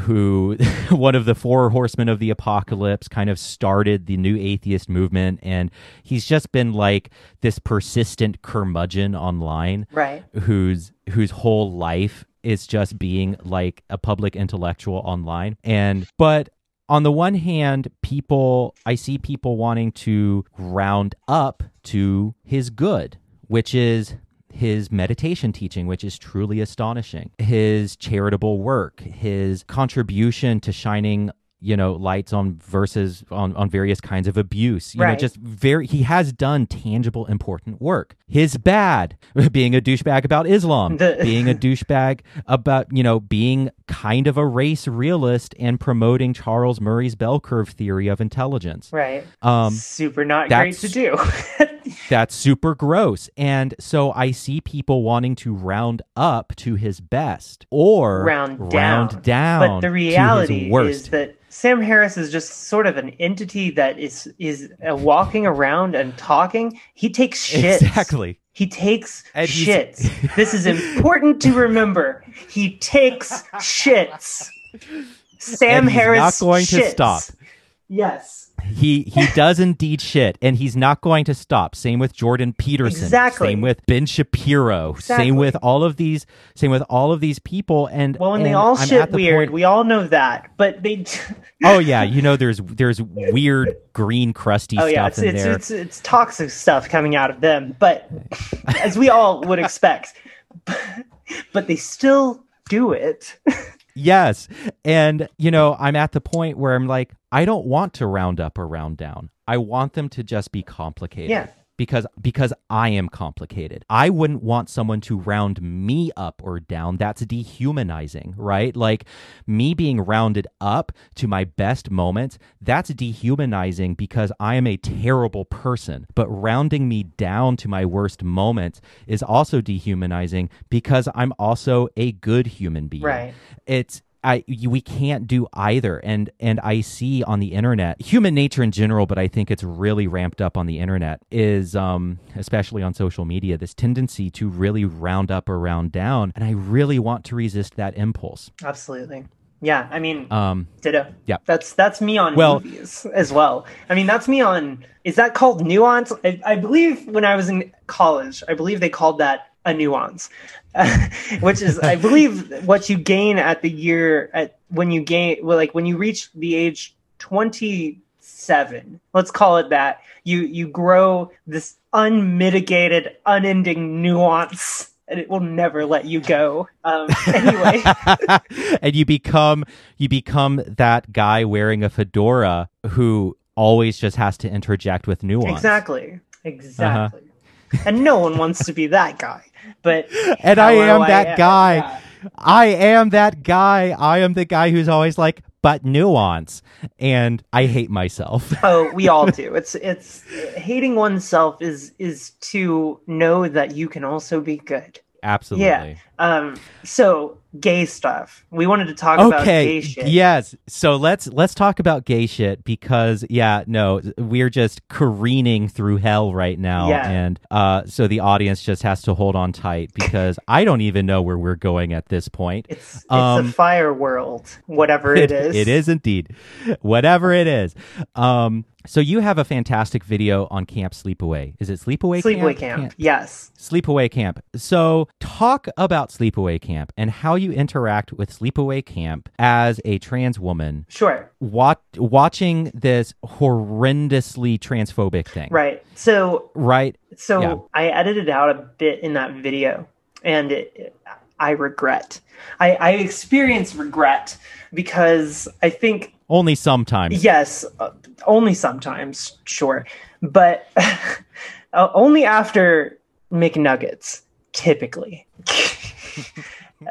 who one of the four horsemen of the apocalypse kind of started the new atheist movement and he's just been like this persistent curmudgeon online right. whose whose whole life is just being like a public intellectual online. And but on the one hand people i see people wanting to round up to his good which is his meditation teaching, which is truly astonishing, his charitable work, his contribution to shining you know lights on versus on on various kinds of abuse you know just very he has done tangible important work his bad being a douchebag about islam The- being a douchebag about you know being kind of a race realist and promoting charles murray's bell curve theory of intelligence Right. um Super not great to do. that's super gross. And so I see people wanting to round up to his best or round down. round down But the reality is that Sam Harris is just sort of an entity that is is uh, walking around and talking. He takes shits. Exactly. He takes And shits. this is important to remember. He takes shits. Sam And he's Harris not going to stop. Yes. He he does indeed shit, and he's not going to stop. Same with Jordan Peterson. Exactly. Same with Ben Shapiro. Exactly. Same with all of these. Same with all of these people. And Well, when they all I'm shit the weird, point- we all know that. But they oh yeah, you know there's there's weird green crusty Oh stuff yeah, it's in it's, there. it's it's toxic stuff coming out of them, but as we all would expect, but they still do it. Yes. And, you know, I'm at the point where I'm like, I don't want to round up or round down. I want them to just be complicated. Yeah. Because because I am complicated. I wouldn't want someone to round me up or down. That's dehumanizing, right? Like me being rounded up to my best moments, that's dehumanizing because I am a terrible person. But rounding me down to my worst moments is also dehumanizing because I'm also a good human being Right. it's I we can't do either and and I see on the internet human nature in general but I think it's really ramped up on the internet is um especially on social media this tendency to really round up or round down and I really want to resist that impulse Absolutely. Yeah, I mean, um ditto. yeah. that's that's me on Well- movies as well. I mean, that's me on. Is that called nuance? I, I believe when I was in college, I believe they called that a nuance, which is, I believe, what you gain at the year at when you gain, well, like when you reach the age twenty seven. Let's call it that. You you grow this unmitigated, unending nuance. And it will never let you go. Um, anyway, and you become you become that guy wearing a fedora who always just has to interject with nuance. Exactly. Exactly. Uh-huh. And no one wants to be that guy. But And I am that am- guy. yeah. I am that guy. I am the guy who's always like, but nuance. And I hate myself. Oh, we all do. It's it's hating oneself is is to know that you can also be good. Absolutely. Yeah. Um, so gay stuff. We wanted to talk about gay shit. Yes. So let's let's talk about gay shit because yeah, no, we're just careening through hell right now, Yeah. and uh, so the audience just has to hold on tight because I don't even know where we're going at this point. It's it's Um, a fire world, whatever it is. It is indeed. Whatever it is. Um, so you have a fantastic video on Camp Sleepaway. Is it Sleepaway Sleepaway Camp? camp. Yes. Sleepaway Camp. So talk about Sleepaway Camp and how you interact with Sleepaway Camp as a trans woman Sure. wat- watching this horrendously transphobic thing. Right. So Right. So Yeah. I edited out a bit in that video, and it, it- I regret. I, I experience regret because I think Only sometimes. yes, uh, only sometimes, sure, but uh, only after McNuggets, typically,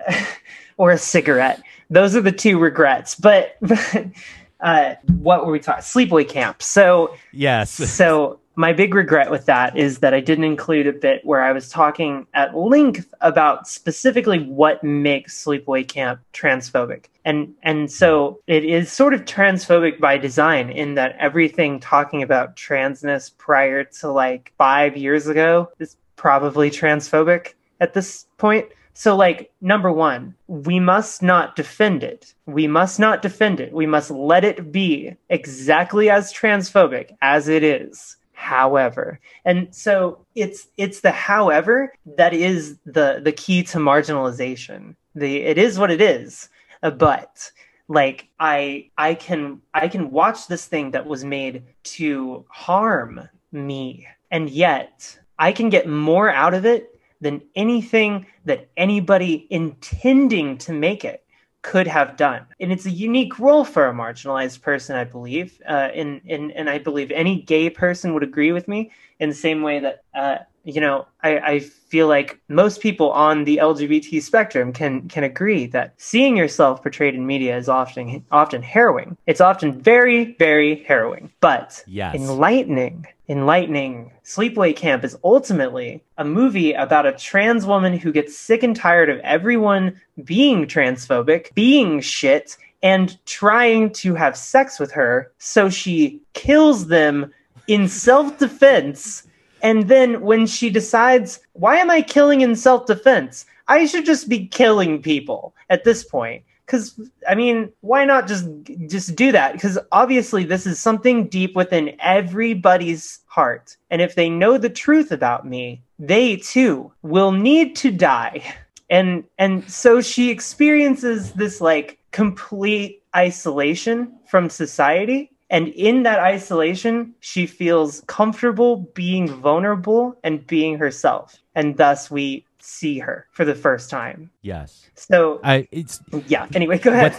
or a cigarette. Those are the two regrets. But, but uh, what were we talking? Sleepaway camp. So Yes. so my big regret with that is that I didn't include a bit where I was talking at length about specifically what makes sleepaway camp transphobic. And and so it is sort of transphobic by design in that everything talking about transness prior to like 5 years ago is probably transphobic at this point. So, like, number one, we must not defend it. We must not defend it. We must let it be exactly as transphobic as it is. However, and so it's it's the however that is the the key to marginalization. The it is what it is, uh, but like I I can I can watch this thing that was made to harm me, and yet I can get more out of it than anything that anybody intending to make it could have done. And it's a unique role for a marginalized person, I believe. Uh, and, and, and I believe any gay person would agree with me in the same way that, uh, you know, I, I feel like most people on the LGBT spectrum can can agree that seeing yourself portrayed in media is often often harrowing. It's often very, very harrowing. But Yes. enlightening enlightening sleepaway camp is ultimately a movie about a trans woman who gets sick and tired of everyone being transphobic being shit and trying to have sex with her so she kills them in self-defense and then when she decides why am i killing in self-defense? I should just be killing people at this point. Because i mean why not just just do that? Because obviously this is something deep within everybody's heart. And if they know the truth about me they too will need to die. And and so she experiences this like complete isolation from society and in that isolation she feels comfortable being vulnerable and being herself. And thus we see her for the first time. Yes. so I it's yeah. Anyway go ahead.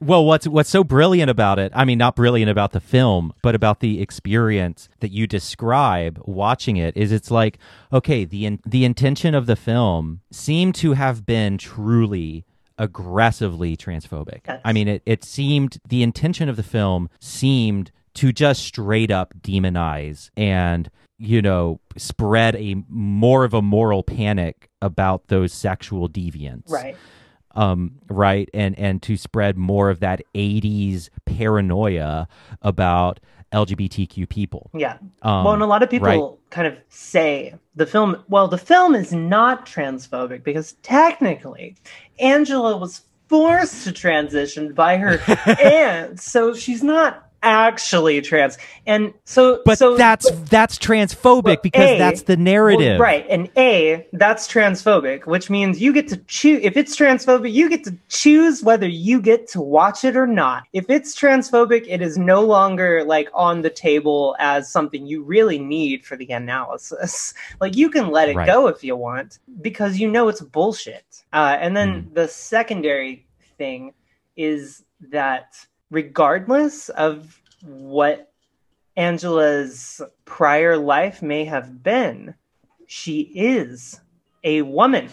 Well what's what's so brilliant about it i mean not brilliant about the film but about the experience that you describe watching it is it's like okay the in, the intention of the film seemed to have been truly aggressively transphobic. Yes. i mean it, it seemed the intention of the film seemed to just straight up demonize and you know spread a more of a moral panic about those sexual deviants. Right. Um, right, and and to spread more of that '80s paranoia about LGBTQ people. yeah Um, well and a lot of people right. kind of say the film well the film is not transphobic because technically angela was forced to transition by her aunt so she's not actually trans and so but so that's that's transphobic Well, because A, that's the narrative, Well, right. And A, that's transphobic, which means you get to choose. If it's transphobic, you get to choose whether you get to watch it or not. If it's transphobic, it is no longer like on the table as something you really need for the analysis. Like you can let it Right. go if you want because you know it's bullshit. Uh, and then Hmm. the secondary thing is that regardless of what Angela's prior life may have been, she is a woman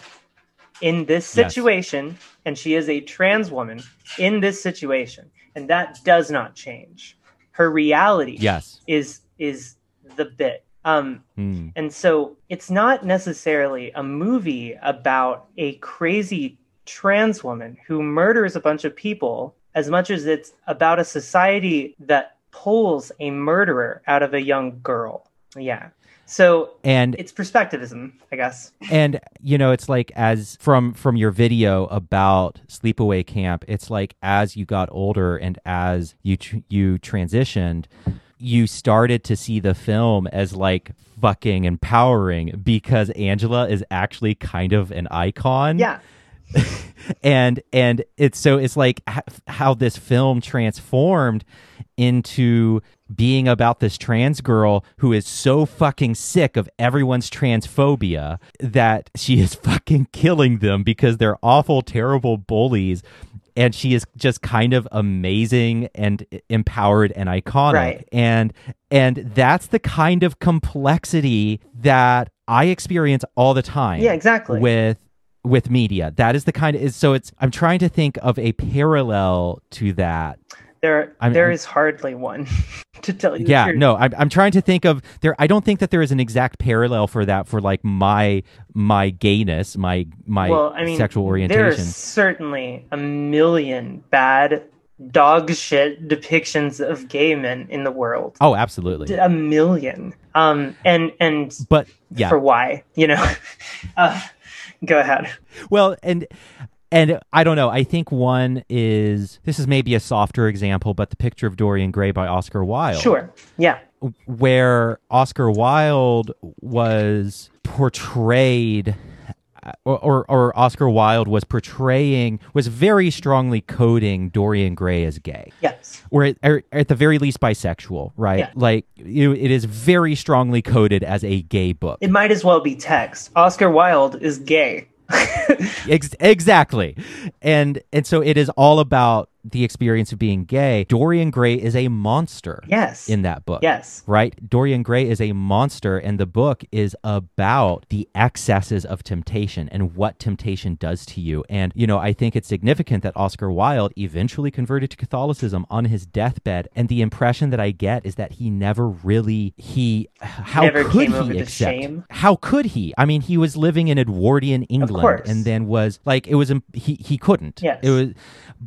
in this Yes. situation, and she is a trans woman in this situation, and that does not change. Her reality Yes. is is the bit. Um, Hmm. and so it's not necessarily a movie about a crazy trans woman who murders a bunch of people as much as it's about a society that pulls a murderer out of a young girl. Yeah. So And it's perspectivism, I guess. and you know it's like as from from your video about sleepaway camp it's like as you got older and as you tr- you transitioned you started to see the film as like fucking empowering because Angela is actually kind of an icon Yeah. and and it's so it's like how this film transformed into being about this trans girl who is so fucking sick of everyone's transphobia that she is fucking killing them because they're awful terrible bullies and she is just kind of amazing and empowered and iconic Right. and and that's the kind of complexity that I experience all the time Yeah, exactly. with with media that is the kind of is so it's i'm trying to think of a parallel to that There I'm- there I'm- is hardly one to tell you the yeah truth. no I'm, I'm trying to think of there i don't think that there is an exact parallel for that for like my my gayness my my well, I mean, sexual There orientation are certainly a million bad dog shit depictions of gay men in the world. oh absolutely A million. Um, and and but yeah for why, you know? uh, go ahead. well and and i don't know i think one is this is maybe a softer example but the picture of dorian gray by oscar wilde Sure. Yeah. where Oscar Wilde was portrayed or, or, or Oscar Wilde was portraying was very strongly coding Dorian Gray as gay. Yes. Or at, or at the very least bisexual, right? Yeah. Like you it is very strongly coded as a gay book. It might as well be text. Oscar Wilde is gay. Ex- exactly. And and so it is all about the experience of being gay. Dorian Gray is a monster yes. in that book. yes. right? Dorian Gray is a monster, and the book is about the excesses of temptation and what temptation does to you. And, you know, I think it's significant that Oscar Wilde eventually converted to Catholicism on his deathbed. And the impression that I get is that he never really, he, how Never could he accept? shame? How could he? I mean, he was living in Edwardian England course. and then was like, it was, he, he couldn't. Yes. It was,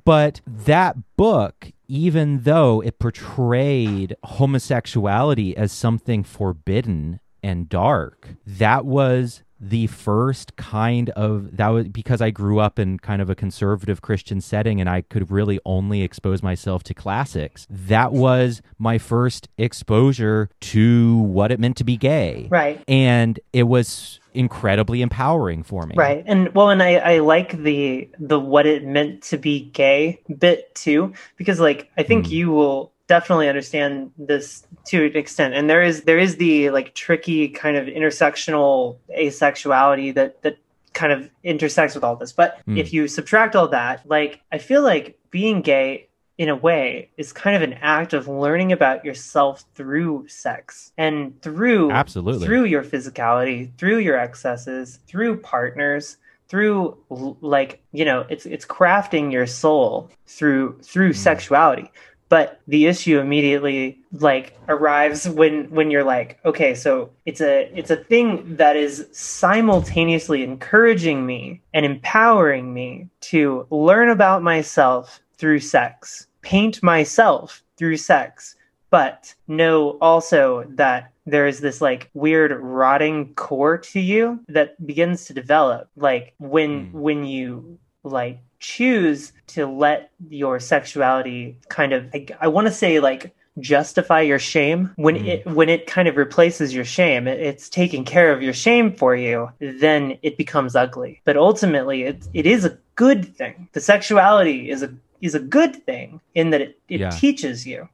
but that book, even though it portrayed homosexuality as something forbidden and dark, that was the first kind of that was because I grew up in kind of a conservative Christian setting and I could really only expose myself to classics. That was my first exposure to what it meant to be gay. Right. And it was incredibly empowering for me. Right. And well and I, I like the the what it meant to be gay bit too, because like I think Hmm. you will definitely understand this to an extent. And there is there is the like tricky kind of intersectional asexuality that that kind of intersects with all this. But Hmm. if you subtract all that, like I feel like being gay in a way is kind of an act of learning about yourself through sex and through Absolutely. through your physicality through your excesses through partners through like you know it's it's crafting your soul through through mm. sexuality but the issue immediately like arrives when when you're like okay so it's a it's a thing that is simultaneously encouraging me and empowering me to learn about myself through sex. Paint myself through sex. But know also that there is this like weird rotting core to you that begins to develop. Like when Mm. when you like choose to let your sexuality kind of i, I want to say like justify your shame when Mm. it when it kind of replaces your shame it, it's taking care of your shame for you then it becomes ugly. But ultimately it, it is a good thing. The sexuality is a is a good thing in that it, it Yeah. teaches you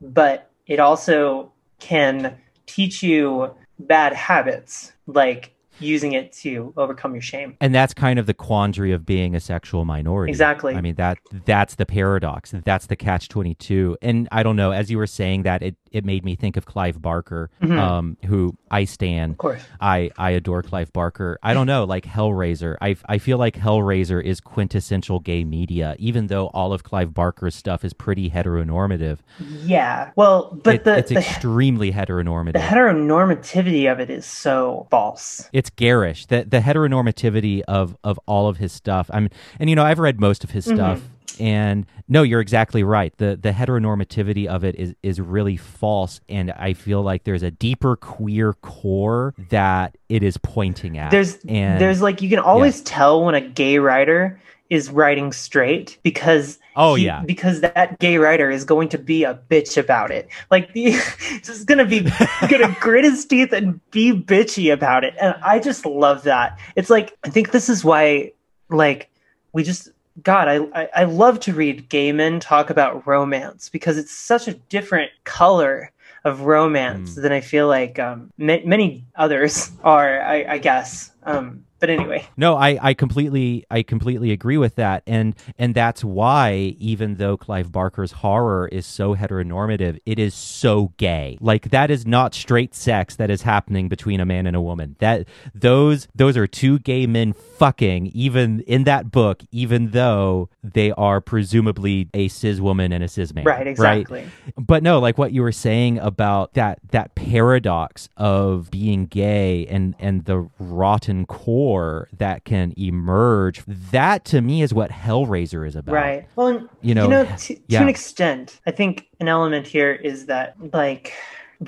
but it also can teach you bad habits like using it to overcome your shame and that's kind of the quandary of being a sexual minority Exactly. i mean that that's the paradox that's the catch 22 and i don't know as you were saying that it it made me think of Clive Barker, mm-hmm. um, who I stand. Of course, I I adore Clive Barker. I don't know, like Hellraiser. I I feel like Hellraiser is quintessential gay media, even though all of Clive Barker's stuff is pretty heteronormative. Yeah, well, but it, the it's the, extremely heteronormative. The heteronormativity of it is so false. It's garish. The the heteronormativity of of all of his stuff. I mean, and you know I've read most of his mm-hmm. stuff. And no you're exactly right. The the heteronormativity of it is is really false and i feel like there's a deeper queer core that it is pointing at. There's and there's like you can always yeah. tell when a gay writer is writing straight because oh he, yeah. because that gay writer is going to be a bitch about it. Like the just gonna be gonna grit his teeth and be bitchy about it. And i just love that. It's like i think this is why like we just God, I, I, I love to read gay men talk about romance because it's such a different color of romance mm. than I feel like um, ma- many others are. I, I guess. Um, but anyway. No i i completely i completely agree with that. And and that's why even though clive barker's horror is so heteronormative it is so gay. Like that is not straight sex that is happening between a man and a woman. That those those are two gay men fucking even in that book even though they are presumably a cis woman and a cis man. Right exactly. Right? but no like what you were saying about that that paradox of being gay and and the rotten core that can emerge. That to me is what Hellraiser is about. Right. Well, you know, you know to, yeah. to an extent, I think an element here is that like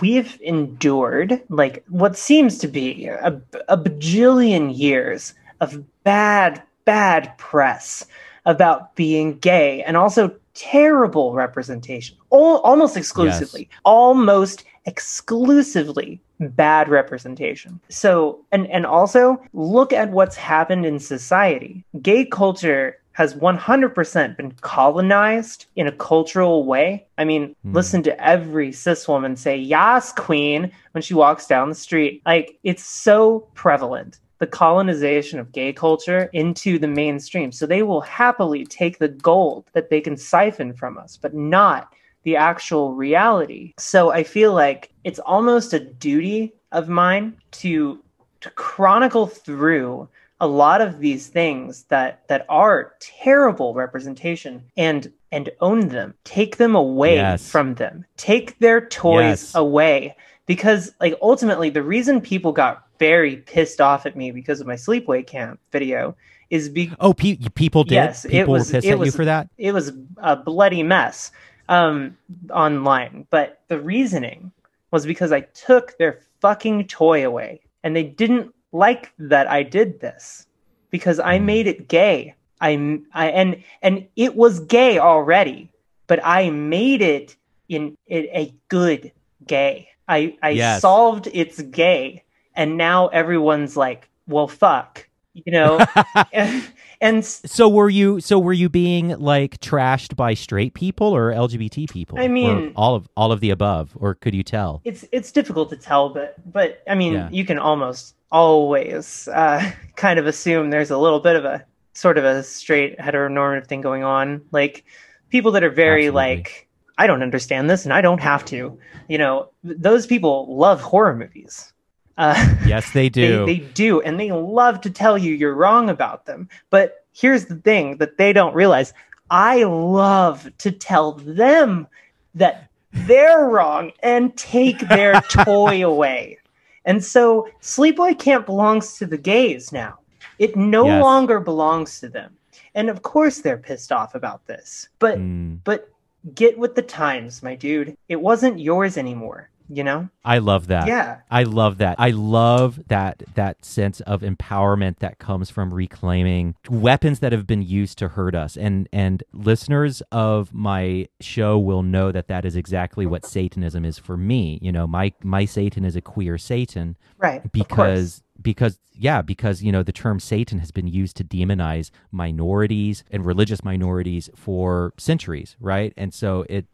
we've endured like what seems to be a, a bajillion years of bad, bad press about being gay and also terrible representation, all, almost exclusively, yes. almost exclusively bad representation. So, and and also look at what's happened in society. Gay culture has 100% been colonized in a cultural way. I mean, mm. listen to every cis woman say, Yas, queen, when she walks down the street. Like, it's so prevalent, the colonization of gay culture into the mainstream. So they will happily take the gold that they can siphon from us, but not the actual reality. So I feel like it's almost a duty of mine to to chronicle through a lot of these things that that are terrible representation and and own them take them away yes. from them take their toys yes. away because like ultimately the reason people got very pissed off at me because of my sleepaway camp video is be oh pe- people did yes people it was, were pissed it at was, you for that it was a bloody mess um, online. But the reasoning was because I took their fucking toy away. And they didn't like that I did this because I hmm. made it gay. I, I and and it was gay already, but I made it in it a good gay. I I yes. solved its gay, and now everyone's like, well, fuck, you know. And so were you? So were you being like trashed by straight people or LGBT people? I mean, all of all of the above, or could you tell? It's it's difficult to tell, but but I mean, yeah. you can almost always uh, kind of assume there's a little bit of a sort of a straight heteronormative thing going on. Like people that are very Absolutely. like, I don't understand this, and I don't have to. You know, those people love horror movies. Uh, yes, they do. they, they do, and they love to tell you you're wrong about them. But here's the thing that they don't realize: I love to tell them that they're wrong and take their toy away. And so, Sleepaway Camp belongs to the gays now. It no yes. longer belongs to them. And of course, they're pissed off about this. But mm. but get with the times, my dude. It wasn't yours anymore you know? I love that. Yeah. I love that. I love that that sense of empowerment that comes from reclaiming weapons that have been used to hurt us. And and listeners of my show will know that that is exactly what satanism is for me. You know my my satan is a queer satan right because because yeah because you know the term satan has been used to demonize minorities and religious minorities for centuries right? And so it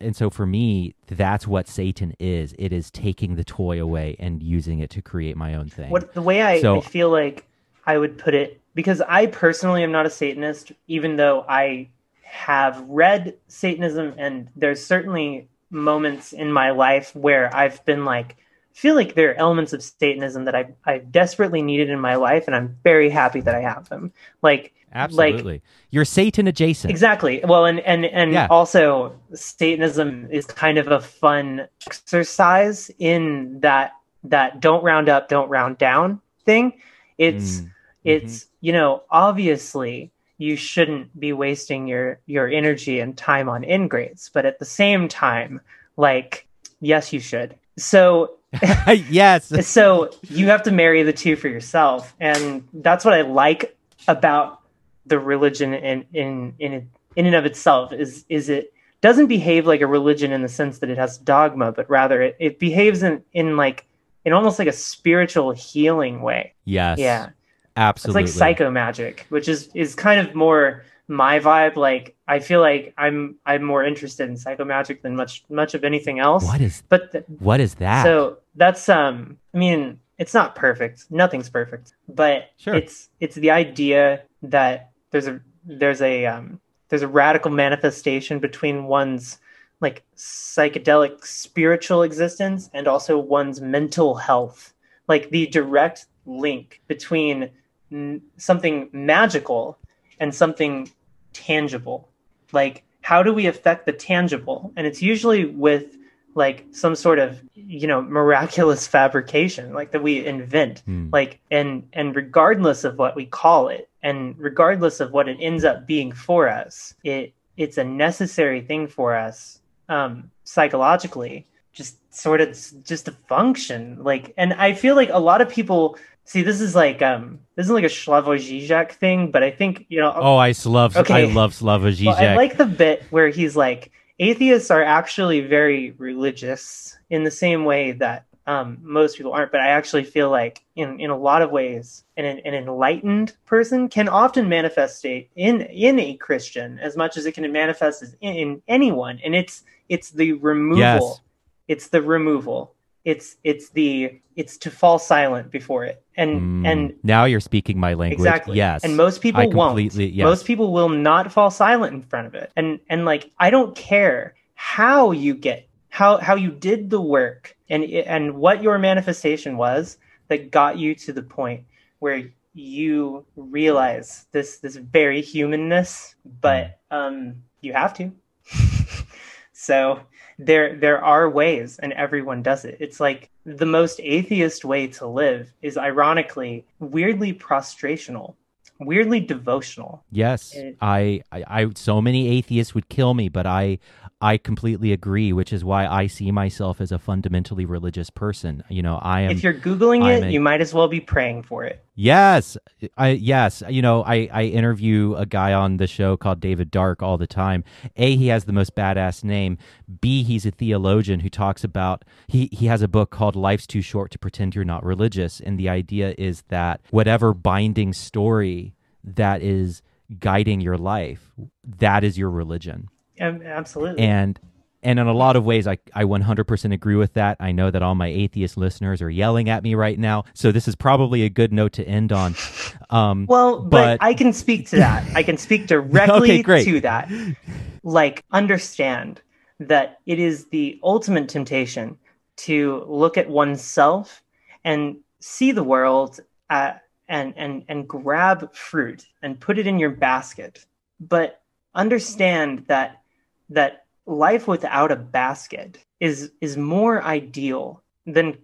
and so for me that's what satan is it is taking the toy away and using it to create my own thing what the way i, so, I feel like i would put it because i personally am not a satanist even though i have read satanism and there's certainly moments in my life where I've been like, feel like there are elements of Satanism that I I desperately needed in my life, and I'm very happy that I have them. Like absolutely, like, you're Satan adjacent. Exactly. Well, and and and yeah. also Satanism is kind of a fun exercise in that that don't round up, don't round down thing. It's mm. it's mm-hmm. you know obviously you shouldn't be wasting your your energy and time on ingrates, but at the same time, like yes, you should. So yes. so you have to marry the two for yourself, and that's what I like about the religion in in in in and of itself is is it doesn't behave like a religion in the sense that it has dogma, but rather it, it behaves in in like in almost like a spiritual healing way. Yes. Yeah. Absolutely. It's like psycho magic, which is is kind of more my vibe like i feel like i'm i'm more interested in psycho magic than much much of anything else what is but th- what is that so that's um i mean it's not perfect nothing's perfect but sure. it's it's the idea that there's a there's a um there's a radical manifestation between one's like psychedelic spiritual existence and also one's mental health. Like the direct link between something magical and something tangible. Like how do we affect the tangible? And it's usually with like some sort of you know miraculous fabrication like that we invent. Mm. like and and regardless of what we call it and regardless of what it ends up being for us it it's a necessary thing for us um psychologically just sort of just to function like and i feel like a lot of people See, this is like um, this is like a Slavoj Žižek thing, but I think you know. Oh, I love okay. I love Slavoj Žižek. Well, I like the bit where he's like, atheists are actually very religious in the same way that um, most people aren't. But I actually feel like in in a lot of ways, an, an enlightened person can often manifest in in a Christian as much as it can manifest in, in anyone, and it's it's the removal. Yes. It's the removal it's it's the it's to fall silent before it and mm, and now you're speaking my language exactly yes and most people I won't yes. most people will not fall silent in front of it and and like i don't care how you get how how you did the work and and what your manifestation was that got you to the point where you realize this this very humanness but um you have to. So there there are ways and everyone does it. It's like the most atheist way to live is ironically weirdly prostrational weirdly devotional. Yes it, I, I i so many atheists would kill me but i I completely agree, which is why I see myself as a fundamentally religious person. You know, I am. If you're googling I'm it, a, you might as well be praying for it. Yes, I yes, you know, I I interview a guy on the show called David Dark all the time. A, he has the most badass name. B, he's a theologian who talks about he he has a book called Life's Too Short to Pretend You're Not Religious, and the idea is that whatever binding story that is guiding your life, that is your religion absolutely. And and in a lot of ways I, I 100% agree with that. I know that all my atheist listeners are yelling at me right now. So this is probably a good note to end on. Um, well but, but, i can speak to that. I can speak directly okay, to that. Like understand that it is the ultimate temptation to look at oneself and see the world uh, and and and grab fruit and put it in your basket. But understand that that life without a basket is is more ideal than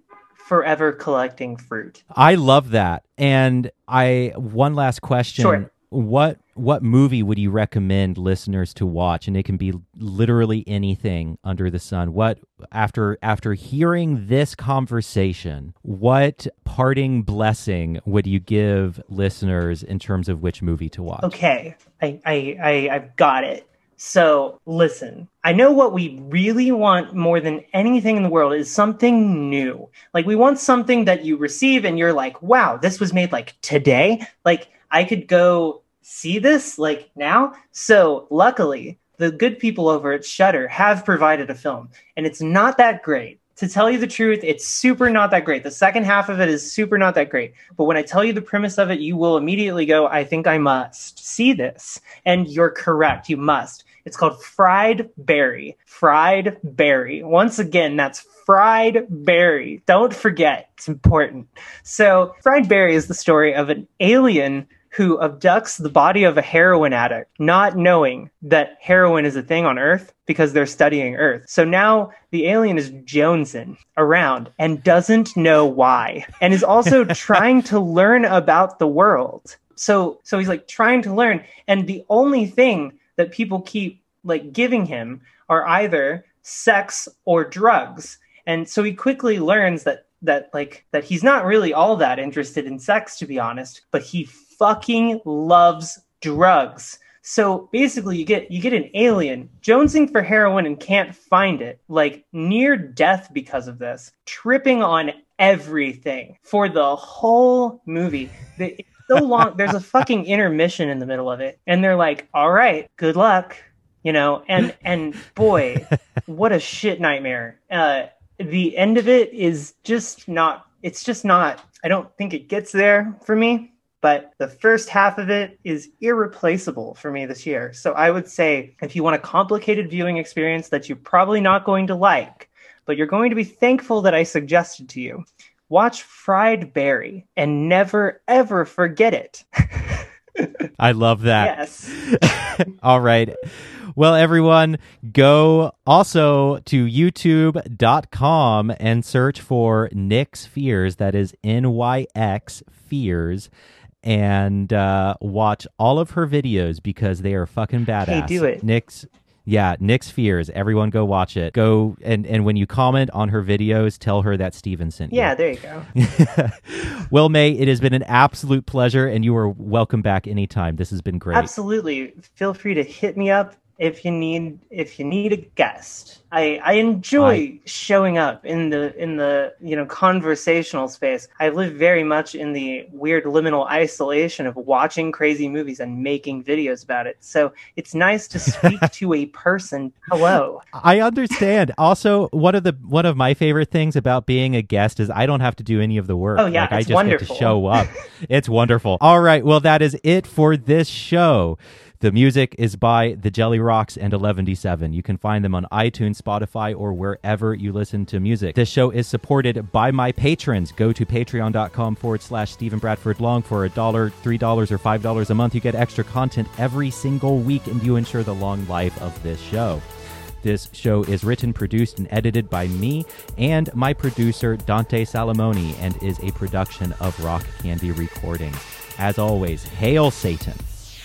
forever collecting fruit. I love that. And I one last question. Sure. What what movie would you recommend listeners to watch? And it can be literally anything under the sun. What after after hearing this conversation, what parting blessing would you give listeners in terms of which movie to watch? Okay. I I, I I've got it. So, listen, I know what we really want more than anything in the world is something new. Like, we want something that you receive and you're like, wow, this was made like today. Like, I could go see this like now. So, luckily, the good people over at Shudder have provided a film, and it's not that great. To tell you the truth, it's super not that great. The second half of it is super not that great. But when I tell you the premise of it, you will immediately go, I think I must see this. And you're correct, you must It's called Fried Barry. Fried Barry. Once again, that's Fried Barry. Don't forget, it's important. So, Fried Barry is the story of an alien who abducts the body of a heroin addict, not knowing that heroin is a thing on Earth because they're studying Earth. So now the alien is jonesing around and doesn't know why, and is also trying to learn about the world. So so he's like trying to learn, and the only thing that people keep like giving him are either sex or drugs. And so he quickly learns that that like that he's not really all that interested in sex to be honest, but he fucking loves drugs. So basically you get you get an alien jonesing for heroin and can't find it, like near death because of this, tripping on everything for the whole movie. It's so long there's a fucking intermission in the middle of it and they're like, "All right, good luck." You know, and and boy, what a shit nightmare. Uh the end of it is just not it's just not I don't think it gets there for me but the first half of it is irreplaceable for me this year. So I would say if you want a complicated viewing experience that you're probably not going to like, but you're going to be thankful that I suggested to you, watch Fried Barry and never ever forget it. I love that. Yes. All right. Well, everyone, go also to youtube.com and search for Nyx Fears. That is N Y X Fears and uh, watch all of her videos because they are fucking badass. Hey, do it. Nyx yeah, Nyx Fears. Everyone go watch it. Go and and when you comment on her videos, tell her that Stephen sent you. Yeah, there you go. well, May, it has been an absolute pleasure and you are welcome back anytime. This has been great. Absolutely. Feel free to hit me up if you need if you need a guest. I I enjoy I, showing up in the in the you know conversational space. I live very much in the weird liminal isolation of watching crazy movies and making videos about it. So it's nice to speak to a person. Hello. I understand. also, one of the one of my favorite things about being a guest is I don't have to do any of the work. Oh yeah, like, I just wonderful. get to show up. it's wonderful. All right, well that is it for this show. The music is by The Jelly Rocks and 11D7. You can find them on iTunes, Spotify, or wherever you listen to music. This show is supported by my patrons. Go to patreon.com forward slash Stephen Bradford Long for a dollar, three dollars, or five dollars a month. You get extra content every single week, and you ensure the long life of this show. This show is written, produced, and edited by me and my producer, Dante Salamoni, and is a production of Rock Candy Recordings. As always, hail Satan!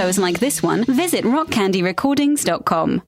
Shows like this one, visit rockcandyrecordings.com.